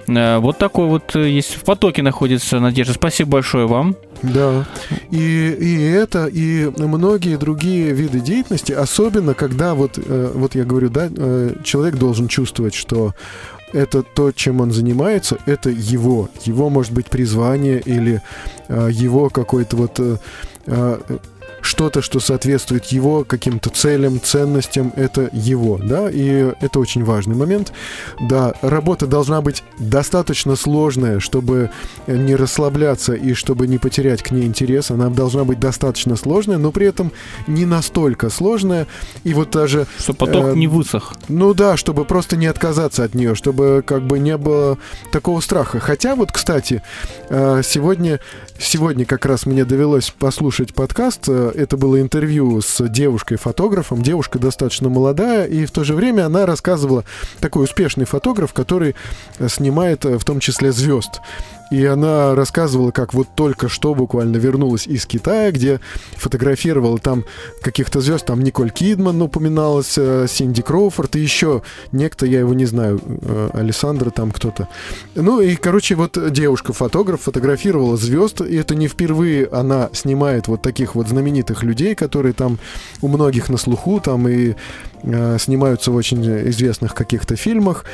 Э, вот такой вот э, есть в потоке находится Надежда. Спасибо большое вам. Да. И, и это, и многие другие виды деятельности, особенно когда вот, э, вот я говорю, да, э, человек должен чувствовать, что это то, чем он занимается, это его, его, может быть, призвание или э, его какой-то вот что-то, что соответствует его каким-то целям, ценностям, это его, да, и это очень важный момент. Да, работа должна быть достаточно сложная, чтобы не расслабляться и чтобы не потерять к ней интерес. Она должна быть достаточно сложная, но при этом не настолько сложная. И вот даже... Чтобы поток э, не высох. Ну да, чтобы просто не отказаться от нее, чтобы как бы не было такого страха. Хотя вот, кстати, э, сегодня, сегодня как раз мне довелось послушать подкаст это было интервью с девушкой-фотографом. Девушка достаточно молодая, и в то же время она рассказывала такой успешный фотограф, который снимает э, в том числе звезд. И она рассказывала, как вот только что буквально вернулась из Китая, где фотографировала там каких-то звезд, там Николь Кидман упоминалась, э, Синди Кроуфорд и еще некто, я его не знаю, э, Александра там кто-то. Ну и, короче, вот девушка-фотограф фотографировала звезд, и это не впервые она снимает вот таких вот знаменитых людей, которые там у многих на слуху, там и э, снимаются в очень известных каких-то фильмах.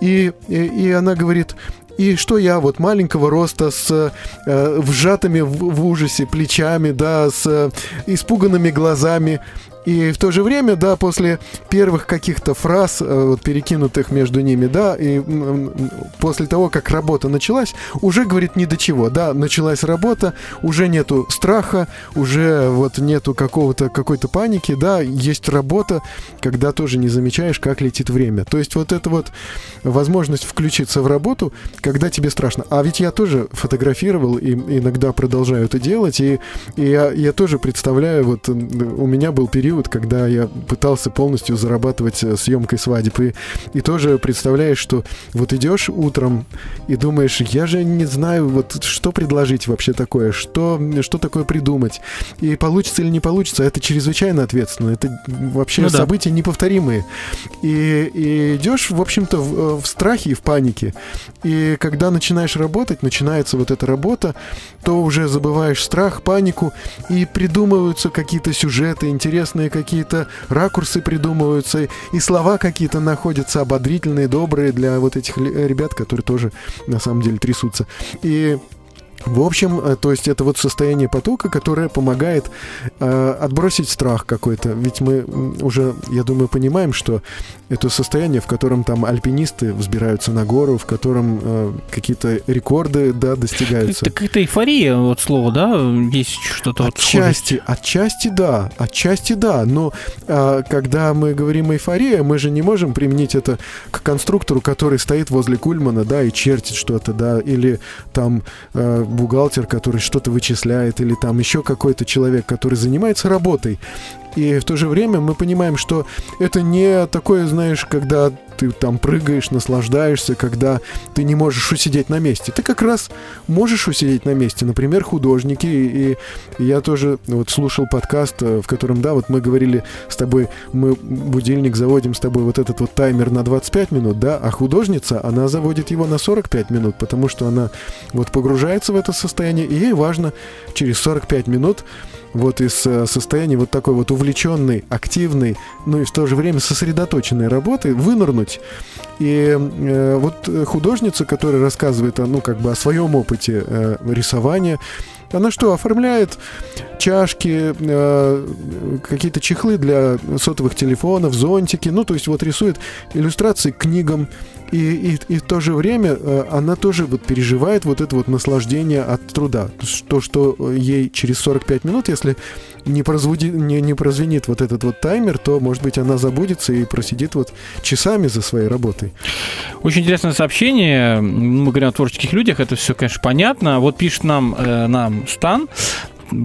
И, и, и она говорит, и что я вот маленького роста с э, вжатыми в, в ужасе плечами, да, с э, испуганными глазами, и в то же время, да, после первых каких-то фраз, э, вот, перекинутых между ними, да, и после того, как работа началась, уже говорит ни до чего, да, началась работа, уже нету страха, уже вот нету какого-то какой-то паники, да, есть работа, когда тоже не замечаешь, как летит время. То есть вот это вот возможность включиться в работу, когда тебе страшно. А ведь я тоже фотографировал и иногда продолжаю это делать, и, и я, я тоже представляю, вот у меня был период, период, когда я пытался полностью зарабатывать э, съемкой свадеб. И, и тоже представляешь, что вот идешь утром и думаешь, я же не знаю, вот что предложить вообще такое, что, что такое придумать. И получится или не получится, это чрезвычайно ответственно. Это вообще ну, события да. неповторимые. И, и идешь, в общем-то, в, э, в страхе и в панике. И когда начинаешь работать, начинается вот эта работа, то уже забываешь страх, панику, и придумываются какие-то сюжеты интересные интересные какие-то ракурсы придумываются, и слова какие-то находятся ободрительные, добрые для вот этих ребят, которые тоже на самом деле трясутся. И в общем, э, то есть это вот состояние потока, которое помогает э, отбросить страх какой-то. Ведь мы уже, я думаю, понимаем, что это состояние, в котором там альпинисты взбираются на гору, в котором э, какие-то рекорды, да, достигаются. Это какая-то эйфория, вот слово, да, есть что-то Отчасти, вот отчасти да, отчасти да, но э, когда мы говорим эйфория, мы же не можем применить это к конструктору, который стоит возле Кульмана, да, и чертит что-то, да, или там э, бухгалтер, который что-то вычисляет, или там еще какой-то человек, который занимается работой. И в то же время мы понимаем, что это не такое, знаешь, когда ты там прыгаешь, наслаждаешься, когда ты не можешь усидеть на месте. Ты как раз можешь усидеть на месте. Например, художники. И, я тоже вот слушал подкаст, э, в котором, да, вот мы говорили с тобой, мы будильник заводим с тобой вот этот вот таймер на 25 минут, да, а художница, она заводит его на 45 минут, потому что она вот погружается в это состояние, и ей важно через 45 минут вот из э, состояния вот такой вот увлеченной, активной, ну и в то же время сосредоточенной работы вынырнуть. И э, вот художница, которая рассказывает, ну, как бы о своем опыте э, рисования, она что, оформляет чашки, э, какие-то чехлы для сотовых телефонов, зонтики, ну, то есть вот рисует иллюстрации к книгам, и, и, и в то же время э, она тоже вот переживает вот это вот наслаждение от труда. То, что ей через 45 минут, если не, прозвуди, не, не прозвенит вот этот вот таймер, то, может быть, она забудется и просидит вот часами за своей работой. Очень интересное сообщение. Мы говорим о творческих людях, это все, конечно, понятно. Вот пишет нам, э, нам Стан,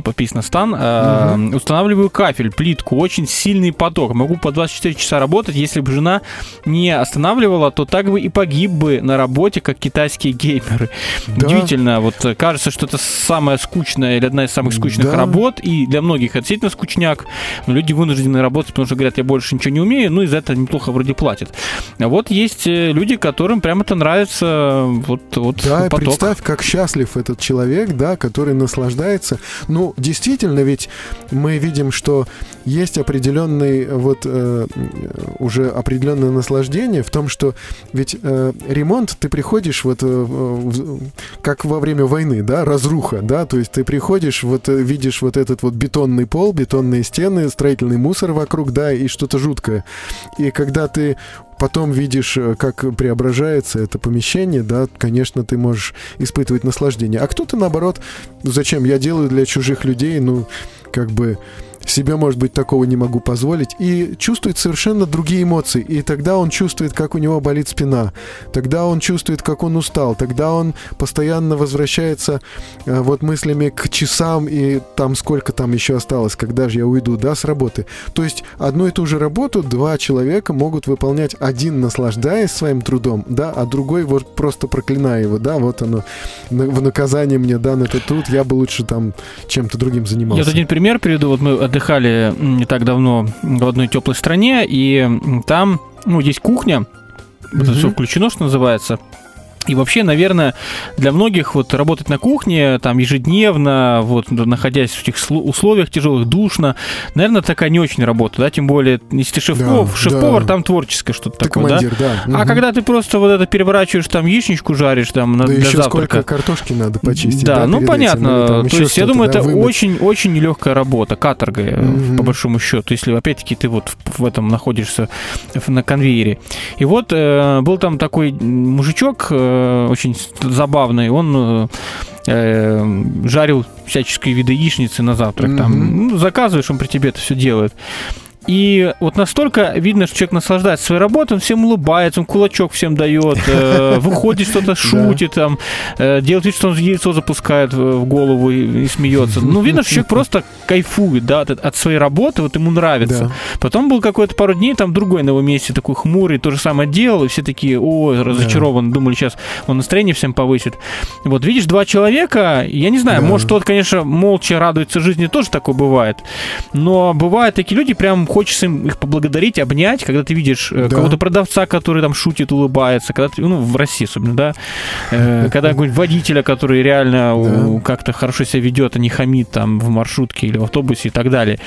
подписано стан. Угу. Устанавливаю кафель, плитку, очень сильный поток. Могу по 24 часа работать. Если бы жена не останавливала, то так бы и погиб бы на работе, как китайские геймеры. Да. Удивительно. Вот кажется, что это самая скучная или одна из самых скучных да. работ. И для многих это действительно скучняк. Но люди вынуждены работать, потому что говорят, я больше ничего не умею. Ну, и за это неплохо вроде платят. А вот есть э, люди, которым прямо это нравится. Вот, вот да, поток. представь, как счастлив этот человек, да, который наслаждается ну, действительно, ведь мы видим, что есть определенный вот э, уже определенное наслаждение в том, что ведь э, ремонт ты приходишь вот э, в, как во время войны, да, разруха, да, то есть ты приходишь вот э, видишь вот этот вот бетонный пол, бетонные стены, строительный мусор вокруг, да, и что-то жуткое. И когда ты потом видишь, э, как преображается это помещение, да, конечно, ты можешь испытывать наслаждение. А кто-то, наоборот, зачем я делаю для чужих людей, ну, как бы себе, может быть, такого не могу позволить, и чувствует совершенно другие эмоции. И тогда он чувствует, как у него болит спина, тогда он чувствует, как он устал, тогда он постоянно возвращается э, вот мыслями к часам и там сколько там еще осталось, когда же я уйду, да, с работы. То есть одну и ту же работу два человека могут выполнять, один наслаждаясь своим трудом, да, а другой вот просто проклиная его, да, вот оно, в наказание мне дан этот труд, я бы лучше там чем-то другим занимался. Я вот один пример приведу, вот мы отдыхали не так давно в одной теплой стране, и там, ну, есть кухня, mm-hmm. это все включено, что называется. И вообще, наверное, для многих вот работать на кухне там ежедневно, вот находясь в этих условиях тяжелых, душно, наверное, такая не очень работа, да, тем более, если ты шеф-повар, да, шеф-повар да. там творческое что-то ты такое, командир, да. да. А угу. когда ты просто вот это переворачиваешь, там яичничку жаришь, там да для еще завтрака. сколько картошки надо почистить. Да, да ну понятно. Этим, То есть я думаю, да, это очень-очень нелегкая работа, каторга, угу. по большому счету, если опять-таки ты вот в этом находишься на конвейере. И вот э, был там такой мужичок, Э, очень забавный. Он э, э, жарил всяческие виды яичницы на завтрак. Mm-hmm. Там, ну, заказываешь, он при тебе это все делает. И вот настолько видно, что человек наслаждается своей работой, он всем улыбается, он кулачок всем дает, э, выходит что-то, шутит, там, э, делает вид, что он яйцо запускает в голову и, смеется. Ну, видно, что человек просто кайфует, да, от, своей работы, вот ему нравится. Потом был какой-то пару дней, там другой на его месте такой хмурый, то же самое делал, и все такие, о, разочарованы, да. думали, сейчас он настроение всем повысит. Вот, видишь, два человека, я не знаю, может, тот, конечно, молча радуется жизни, тоже такое бывает, но бывают такие люди, прям хочется им их поблагодарить, обнять, когда ты видишь э, да. кого-то продавца, который там шутит, улыбается, когда ты, ну, в России особенно, да, э, когда какой-нибудь водителя, который реально да. как-то хорошо себя ведет, а не хамит там в маршрутке или в автобусе и так далее.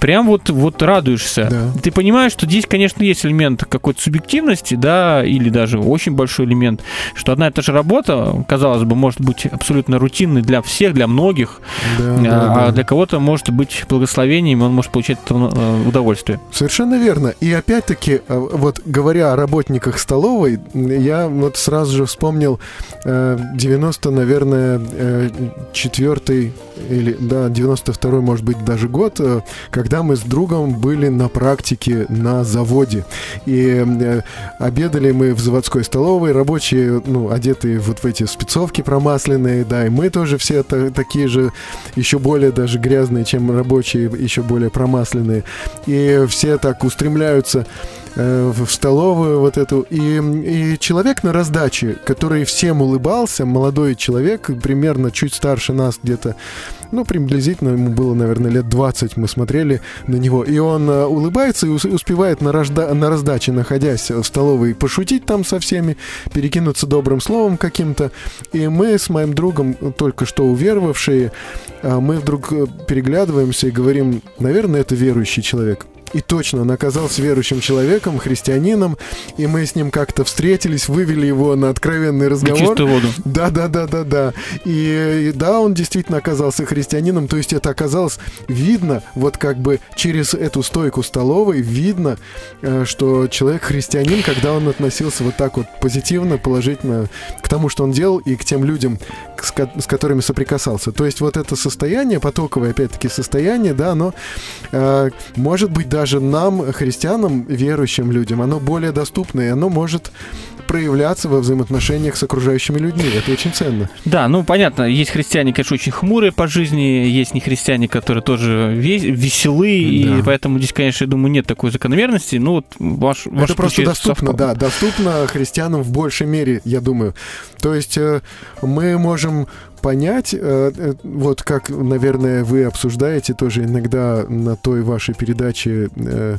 Прям вот, вот радуешься. Да. Ты понимаешь, что здесь, конечно, есть элемент какой-то субъективности, да, или даже очень большой элемент, что одна и та же работа, казалось бы, может быть абсолютно рутинной для всех, для многих, да, а, да, а для кого-то может быть благословением, он может получать э, удовольствие удовольствие. Совершенно верно. И опять-таки, э, вот говоря о работниках столовой, я вот сразу же вспомнил 90, э, наверное, э, четвертый или, да, 92 может быть, даже год, когда мы с другом были на практике на заводе. И обедали мы в заводской столовой, рабочие, ну, одетые вот в эти спецовки промасленные, да, и мы тоже все такие же, еще более даже грязные, чем рабочие, еще более промасленные. И все так устремляются э, в столовую вот эту. И, и человек на раздаче, который всем улыбался, молодой человек, примерно чуть старше нас где-то, ну, приблизительно ему было, наверное, лет 20, мы смотрели на него. И он э, улыбается и ус- успевает на, рожда- на раздаче, находясь в столовой, пошутить там со всеми, перекинуться добрым словом каким-то. И мы с моим другом, только что уверовавшие, э, мы вдруг э, переглядываемся и говорим, наверное, это верующий человек. И точно, он оказался верующим человеком, христианином, и мы с ним как-то встретились, вывели его на откровенный На разговор. чистую воду. Да, да, да, да, да. И, и да, он действительно оказался христианином. То есть это оказалось видно, вот как бы через эту стойку столовой видно, э, что человек христианин, когда он относился вот так вот позитивно, положительно к тому, что он делал, и к тем людям, с, ко- с которыми соприкасался. То есть вот это состояние, потоковое, опять-таки, состояние, да, оно э, может быть даже нам, христианам, верующим людям, оно более доступно, и оно может проявляться во взаимоотношениях с окружающими людьми. Это очень ценно. Да, ну понятно, есть христиане, конечно, очень хмурые по жизни, есть нехристиане, которые тоже ве- веселые, и Да. поэтому здесь, конечно, я думаю, нет такой закономерности. Ну вот ваш, ваш это просто доступно, совпал. да, доступно христианам в большей мере, я думаю. То есть э, мы можем понять, э, э, вот как, наверное, вы обсуждаете тоже иногда на той вашей передаче э,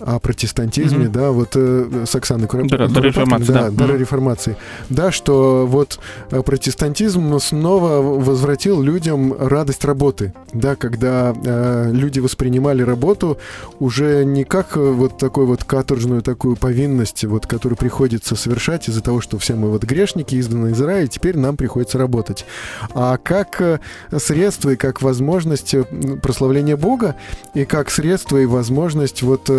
о протестантизме, Мгм. да, вот э, с Оксаной Куропаткиной, Дара реформации, да, да. Мгм. реформации, да, что вот э, протестантизм снова возвратил людям радость работы, да, когда э, люди воспринимали работу уже не как э, вот такой вот каторжную такую повинность, вот, которую приходится совершать из-за того, что все мы вот грешники, изгнаны из рая, и теперь нам приходится работать, а как э, средство и как возможность прославления Бога, и как средство и возможность вот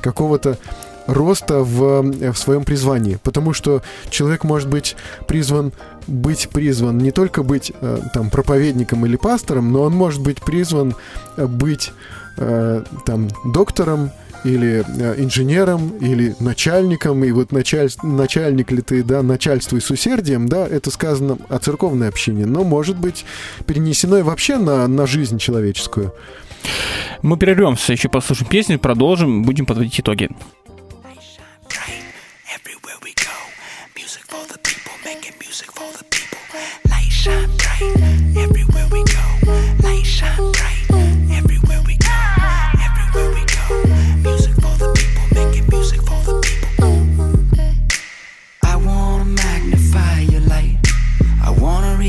какого-то роста в, э, в своем призвании. Потому что человек может быть призван быть призван не только быть э, там проповедником или пастором, но он может быть призван э, быть э, там доктором или э, инженером, или начальником, и вот началь, начальник ли ты, да, начальствуй с усердием, да, это сказано о церковной общине, но может быть перенесено и вообще на, на жизнь человеческую. Мы прервемся, еще послушаем песню, продолжим, будем подводить итоги.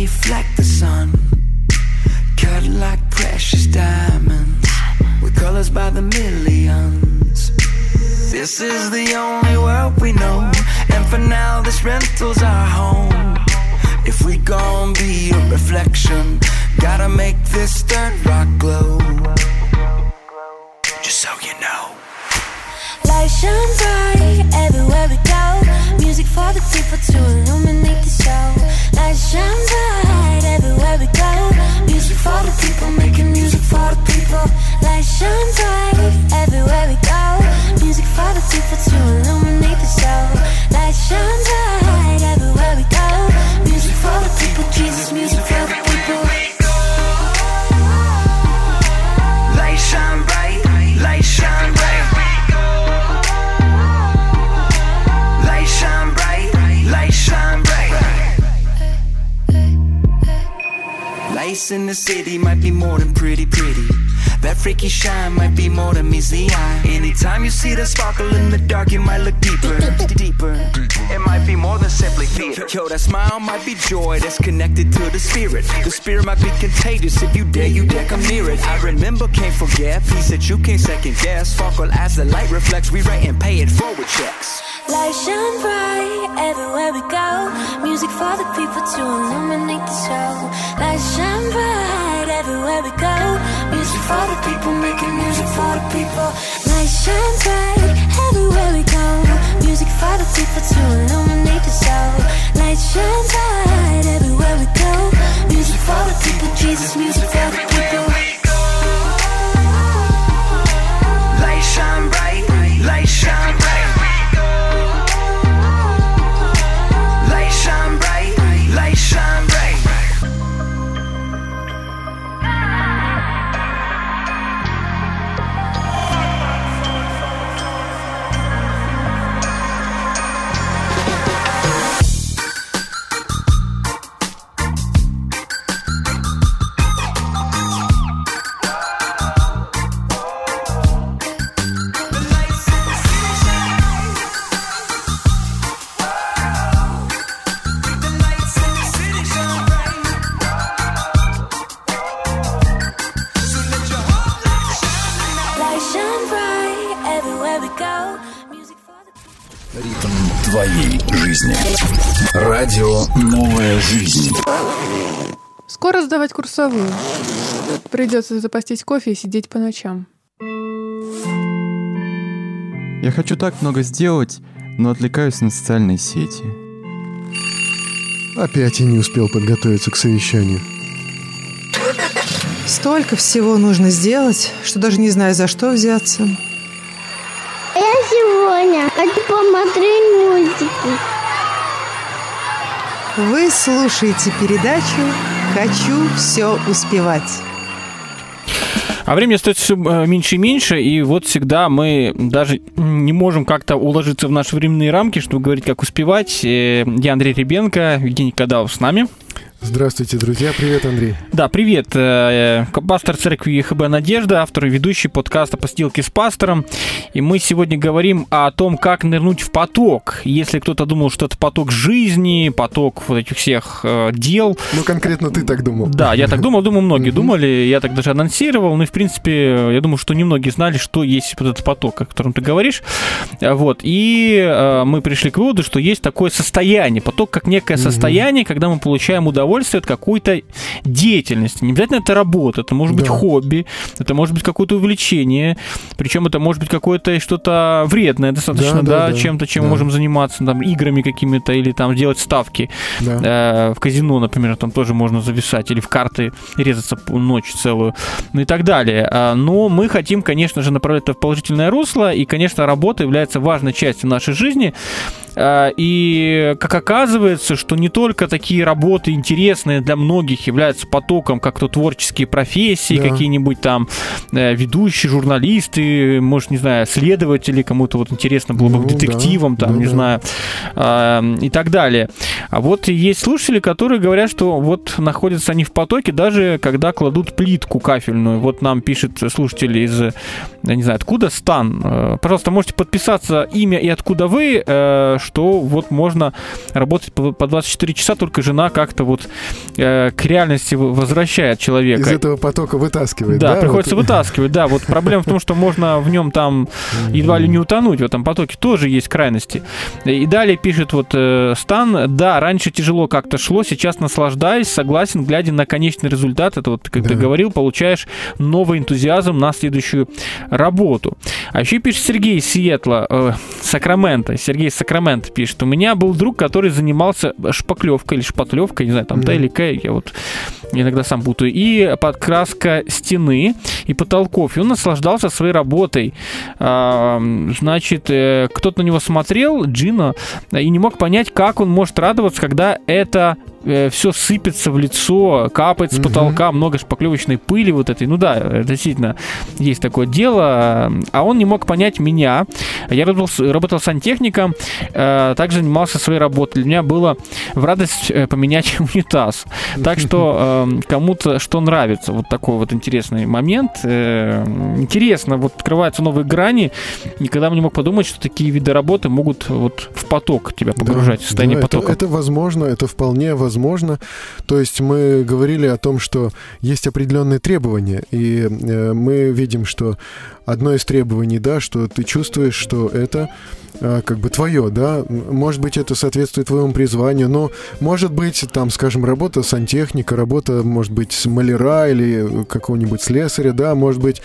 Reflect the sun, precious diamonds, with colors by the millions. This is the only world we know, and for now, this rental's our home. If we gon' be a reflection, gotta make this dirt rock glow. Just so you know. Light shine bright everywhere we go. Music for the people to illuminate the show. Light shine bright everywhere we freaky shine might be more than meets the eye. Anytime you see the sparkle in the dark, you might look deeper, deeper. It might be more than simply theater. Yo, that smile might be joy that's connected to the spirit. The spirit might be contagious. If you dare, you dare come near it. I remember, can't forget. Peace that you can't second guess. Sparkle as the light reflects. We write and pay it forward checks. Light shine bright everywhere we go. Music for the people to illuminate the show. Light shine bright everywhere we go. For the people, making music for the people. Light shine bright everywhere we go. Music for the people to illuminate the show. Light shine bright everywhere we go. Music for the people, Jesus, music for the people. Light shine bright, light shine bright. Жизни. Радио «Новая жизнь». Скоро сдавать курсовую. Придется запастись кофе и сидеть по ночам. Я хочу так много сделать, но отвлекаюсь на социальные сети. Опять я не успел подготовиться к совещанию. Столько всего нужно сделать, что даже не знаю, за что взяться. Я сегодня хочу посмотреть мультики. Вы слушаете передачу «Хочу все успевать». А времени остается все меньше и меньше, и вот всегда мы даже не можем как-то уложиться в наши временные рамки, чтобы говорить, как успевать. Э, Я Андрей Ребенко, Евгений Кадалов с нами. Здравствуйте, друзья. Привет, Андрей. Да, привет. э, Пастор церкви ЕХБ «Надежда», автор и ведущий подкаста «Постилки с пастором». И мы сегодня говорим о том, как нырнуть в поток. Если кто-то думал, что это поток жизни, поток вот этих всех э, дел, Ну, конкретно ты так думал. да, я так думал, думаю, многие думали, я так даже анонсировал, ну и, в принципе, я думаю, что немногие знали, что есть вот этот поток, о котором ты говоришь. Вот, и э, мы пришли к выводу, что есть такое состояние, поток как некое состояние, когда мы получаем удовольствие от какой-то деятельности. Не обязательно это работа, это может быть Да. хобби, это может быть какое-то увлечение, причем это может быть какое-то что-то вредное достаточно, Да, да, да, чем-то, чем да. мы можем заниматься, там, играми какими-то или там делать ставки. Да. Э, в казино, например, там тоже можно зависать, или в карты резаться по- ночь целую, ну и так далее. А, Но мы хотим, конечно же, направлять это в положительное русло, и, конечно, работа является важной частью нашей жизни. А, И, как оказывается, что не только такие работы интересные для многих являются потоком, как то творческие профессии, Да. какие-нибудь там э, ведущие, журналисты, может, не знаю, следователи, кому-то вот интересно было бы Ну, к детективам, да, там, да, не да. знаю, а, и так далее. А вот есть слушатели, которые говорят, что вот находятся они в потоке, даже когда кладут плитку кафельную. Вот нам пишет слушатель из, я не знаю, откуда, Стан. Э, Пожалуйста, можете подписаться имя и откуда вы, э, что вот можно работать по по 24 часа, только жена как-то вот э, к реальности возвращает человека. Из этого потока вытаскивает, Да, да? приходится вот? вытаскивать, да. Вот проблема в том, что можно в нем там едва ли не утонуть, в этом потоке тоже есть крайности. И далее пишет вот э, Стан, да, раньше тяжело как-то шло, сейчас наслаждаюсь, согласен, глядя на конечный результат, это вот, как ты Да. говорил, получаешь новый энтузиазм на следующую работу. А еще пишет Сергей Сиэтла, э, Сакраменто, Сергей из Сакрамента пишет, у меня был друг, который занимался шпаклевкой или шпатлевкой, не знаю, там Т Мгм. или К, я вот иногда сам путаю, и подкраска стены и потолков. И он наслаждался своей работой. А, Значит, э, кто-то на него смотрел, Джина, и не мог понять, как он может радоваться, когда это все сыпется в лицо, капает с потолка, много шпаклевочной пыли вот этой. Ну да, э, действительно, есть такое дело. А он не мог понять меня. Я работал, работал сантехником, э, также занимался своей работой. Для меня было в радость э, поменять унитаз. Так что э, кому-то что нравится. Вот такой вот интересный момент. Э, Интересно, вот открываются новые грани. Никогда бы не мог подумать, что такие виды работы могут вот в поток тебя погружать, Да, в состояние да, это- потока. Это, возможно, это вполне возможно. То есть мы говорили о том, что есть определенные требования, и э, мы видим, что одно из требований, да, что ты чувствуешь, что это как бы твое, да, может быть, это соответствует твоему призванию, но может быть, там, скажем, работа сантехника, работа, может быть, маляра или какого-нибудь слесаря, да, может быть,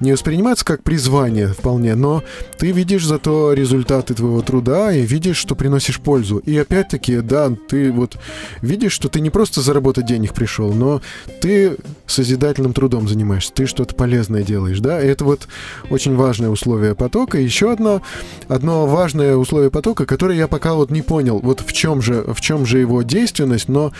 не восприниматься как призвание вполне, но ты видишь зато результаты твоего труда и видишь, что приносишь пользу. И опять-таки, да, ты вот видишь, что ты не просто заработать денег пришел, но ты созидательным трудом занимаешься, ты что-то полезное делаешь, да, и это вот очень важное условие потока. Еще одно, одно важное условие потока, которое я пока вот не понял, вот в чем же, в чем же его действенность, но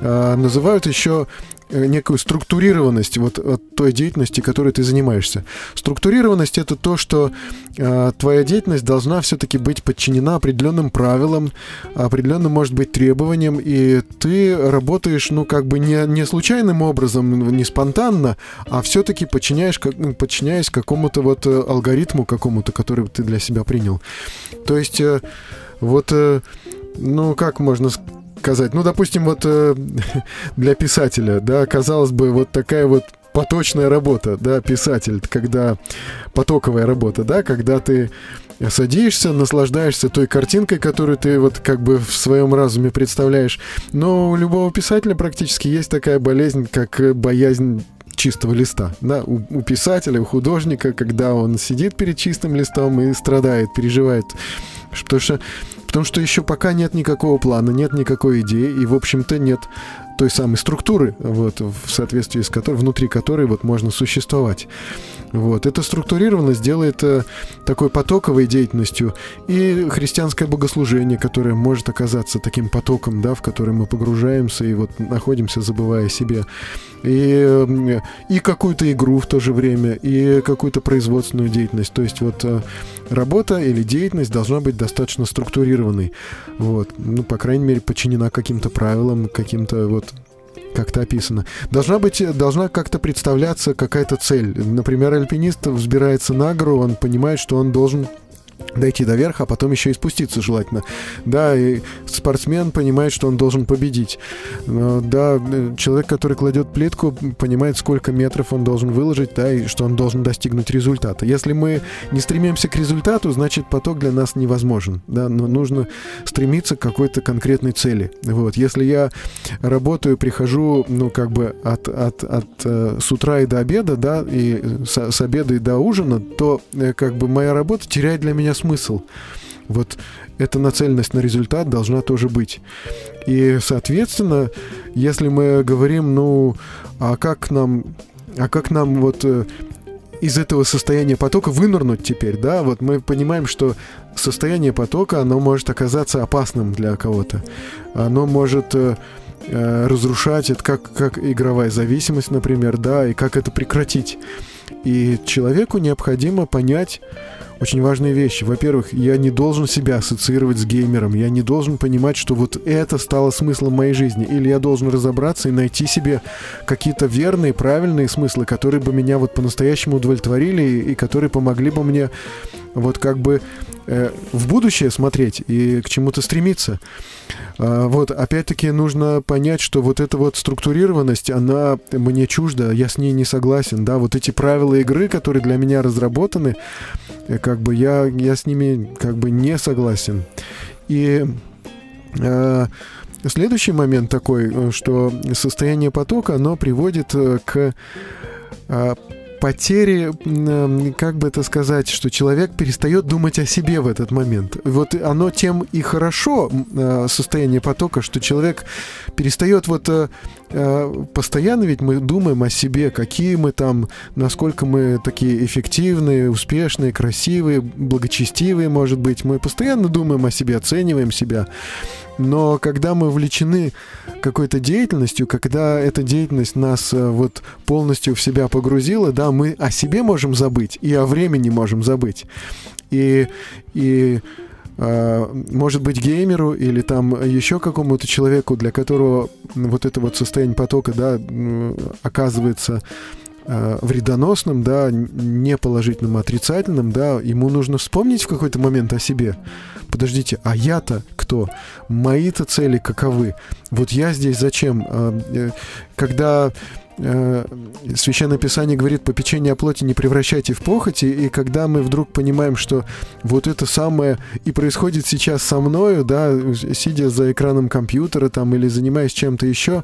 э, называют еще некую структурированность вот от той деятельности, которой ты занимаешься. Структурированность это то, что э, твоя деятельность должна все-таки быть подчинена определенным правилам, определенным, может быть, требованиям, и ты работаешь, ну, как бы не, не случайным образом, не спонтанно, а все-таки подчиняешь, как- ну, подчиняясь какому-то вот э, алгоритму какому-то, который ты для себя принял. То есть, э, вот, э, ну, как можно сказать, ну, допустим, вот э, для писателя, да, казалось бы, вот такая вот поточная работа, да, писатель, когда потоковая работа, да, когда ты садишься, наслаждаешься той картинкой, которую ты вот как бы в своем разуме представляешь. Но у любого писателя практически есть такая болезнь, как э, боязнь чистого листа. Да, у, у писателя, у художника, когда он сидит перед чистым листом и страдает, переживает. Потому что, потому что еще пока нет никакого плана, нет никакой идеи, и, в общем-то, нет той самой структуры, вот, в соответствии с которой, внутри которой вот можно существовать. Вот. Эта структурированность делает э, такой потоковой деятельностью и христианское богослужение, которое может оказаться таким потоком, да, в который мы погружаемся и вот находимся, забывая о себе. И, э, и какую-то игру в то же время, и какую-то производственную деятельность. То есть вот э, работа или деятельность должна быть достаточно структурированной. Вот. Ну, по крайней мере, подчинена каким-то правилам, каким-то вот как-то описано. Должна быть, должна как-то представляться какая-то цель. Например, альпинист взбирается на гору, он понимает, что он должен дойти до верха, а потом еще и спуститься желательно. Да, и спортсмен понимает, что он должен победить. Да, человек, который кладет плитку, понимает, сколько метров он должен выложить, да, и что он должен достигнуть результата. Если мы не стремимся к результату, значит поток для нас невозможен. Да, но нужно стремиться к какой-то конкретной цели. Вот. Если я работаю, прихожу, ну, как бы от, от, от э, с утра и до обеда, да, и с, с обеда и до ужина, то э, как бы моя работа теряет для меня смысл. Вот эта нацеленность на результат должна тоже быть. И, соответственно, если мы говорим, ну, а как нам, а как нам вот э, из этого состояния потока вынырнуть теперь, да, вот мы понимаем, что состояние потока, оно может оказаться опасным для кого-то. Оно может э, э, разрушать, это как, как игровая зависимость, например, да, и как это прекратить. И человеку необходимо понять, очень важные вещи. Во-первых, я не должен себя ассоциировать с геймером. Я не должен понимать, что вот это стало смыслом моей жизни. Или я должен разобраться и найти себе какие-то верные, правильные смыслы, которые бы меня вот по-настоящему удовлетворили и, и которые помогли бы мне вот как бы э, в будущее смотреть и к чему-то стремиться. А, вот, опять-таки, нужно понять, что вот эта вот структурированность, она мне чужда, я с ней не согласен, да, вот эти правила игры, которые для меня разработаны, э, как бы я, я с ними как бы не согласен. И э, следующий момент такой, э, что состояние потока, оно приводит э, к э, потери, как бы это сказать, что человек перестает думать о себе в этот момент. Вот оно тем и хорошо, э, состояние потока, что человек перестает вот э, э, постоянно ведь мы думаем о себе, какие мы там, насколько мы такие эффективные, успешные, красивые, благочестивые, может быть. Мы постоянно думаем о себе, оцениваем себя. Но когда мы увлечены какой-то деятельностью, когда эта деятельность нас э, вот полностью в себя погрузила, да, мы о себе можем забыть и о времени можем забыть. И, и э, может быть, геймеру или там еще какому-то человеку, для которого вот это вот состояние потока, да, оказывается э, вредоносным, да, неположительным, отрицательным, да, ему нужно вспомнить в какой-то момент о себе подождите, а я-то кто? Мои-то цели каковы? Вот я здесь зачем? А, э, когда э, Священное Писание говорит, попечение о плоти не превращайте в похоти, и когда мы вдруг понимаем, что вот это самое и происходит сейчас со мною, да, сидя за экраном компьютера там или занимаясь чем-то еще,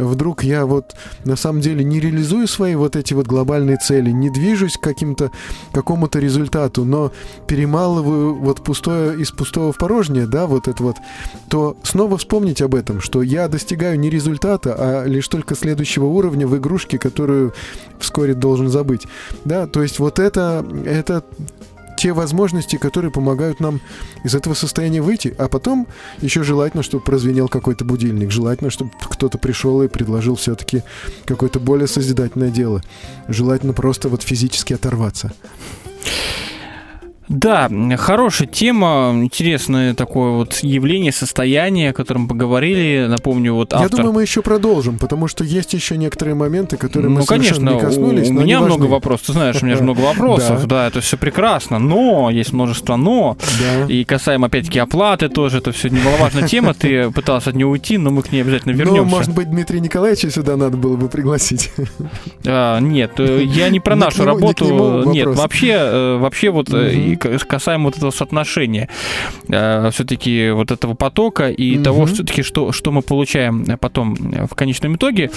вдруг я вот на самом деле не реализую свои вот эти вот глобальные цели, не движусь к каким-то, какому-то результату, но перемалываю вот пустое из пустого в порожнее, да, вот это вот, то снова вспомнить об этом, что я достигаю не результата, а лишь только следующего уровня в игрушке, которую вскоре должен забыть. Да, то есть вот это, это те возможности, которые помогают нам из этого состояния выйти. А потом еще желательно, чтобы прозвенел какой-то будильник. Желательно, чтобы кто-то пришел и предложил все-таки какое-то более созидательное дело. Желательно просто вот физически оторваться. Да, хорошая тема, интересное такое вот явление, состояние, о котором поговорили. Напомню, вот Я автор... думаю, мы еще продолжим, потому что есть еще некоторые моменты, которые мы ну, конечно, не коснулись. у но меня много важны. вопросов. Ты знаешь, у меня же много вопросов. Да. Это все прекрасно. Но есть множество но. И касаемо, опять-таки, оплаты тоже. Это все немаловажная тема. Ты пытался от нее уйти, но мы к ней обязательно Ну, вернемся. может быть, Дмитрия Николаевича сюда надо было бы пригласить. А, нет, э, я не про нашу работу. Нет, вообще, э, вообще вот э, касаемо вот этого соотношения все-таки вот этого потока и Мгм. того, все-таки, что, что мы получаем э, потом э, в конечном итоге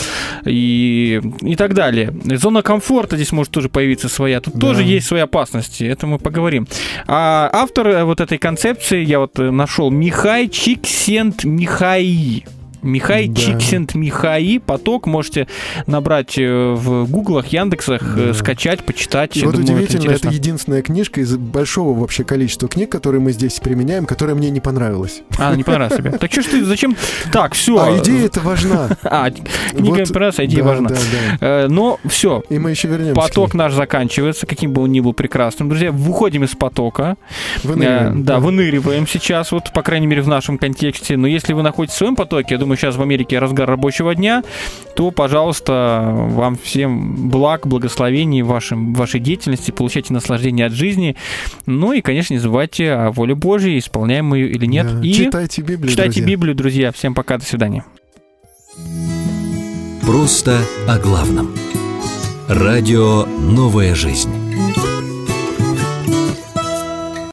и, и так далее. Зона комфорта здесь может тоже появиться своя. Тут Да. тоже есть свои опасности. Это мы поговорим. А автор э, вот этой концепции я вот э, нашел Михай Чиксент Михаи. Михай Да. Чиксент Михаи. Поток можете набрать э, в гуглах, Яндексах, э, Да. скачать, почитать. И Я вот думаю, удивительно, это, интересно. единственная книжка из большого вообще количества книг, которые мы здесь применяем, которая мне не понравилась. А, не понравилось тебе. Так что ж ты, зачем? Так, все. А идея это важна. А, книга Вот, понравилась, а идея да, важна. Да, да. Э, Но все, И мы еще вернемся. поток наш заканчивается, каким бы он ни был прекрасным. Друзья, выходим из потока. Э, Да, выныриваем сейчас, вот, по крайней мере, в нашем контексте. Но если вы находитесь в своем потоке, я думаю, сейчас в Америке разгар рабочего дня, то, пожалуйста, вам всем благ, благословений в вашем, в вашей деятельности, получайте наслаждение от жизни. Ну и, конечно, не забывайте о воле Божьей, исполняем ее или нет. Да. И Читайте Библию, читайте друзья. Библию, друзья. Всем пока, до свидания. Просто о главном. Радио «Новая жизнь».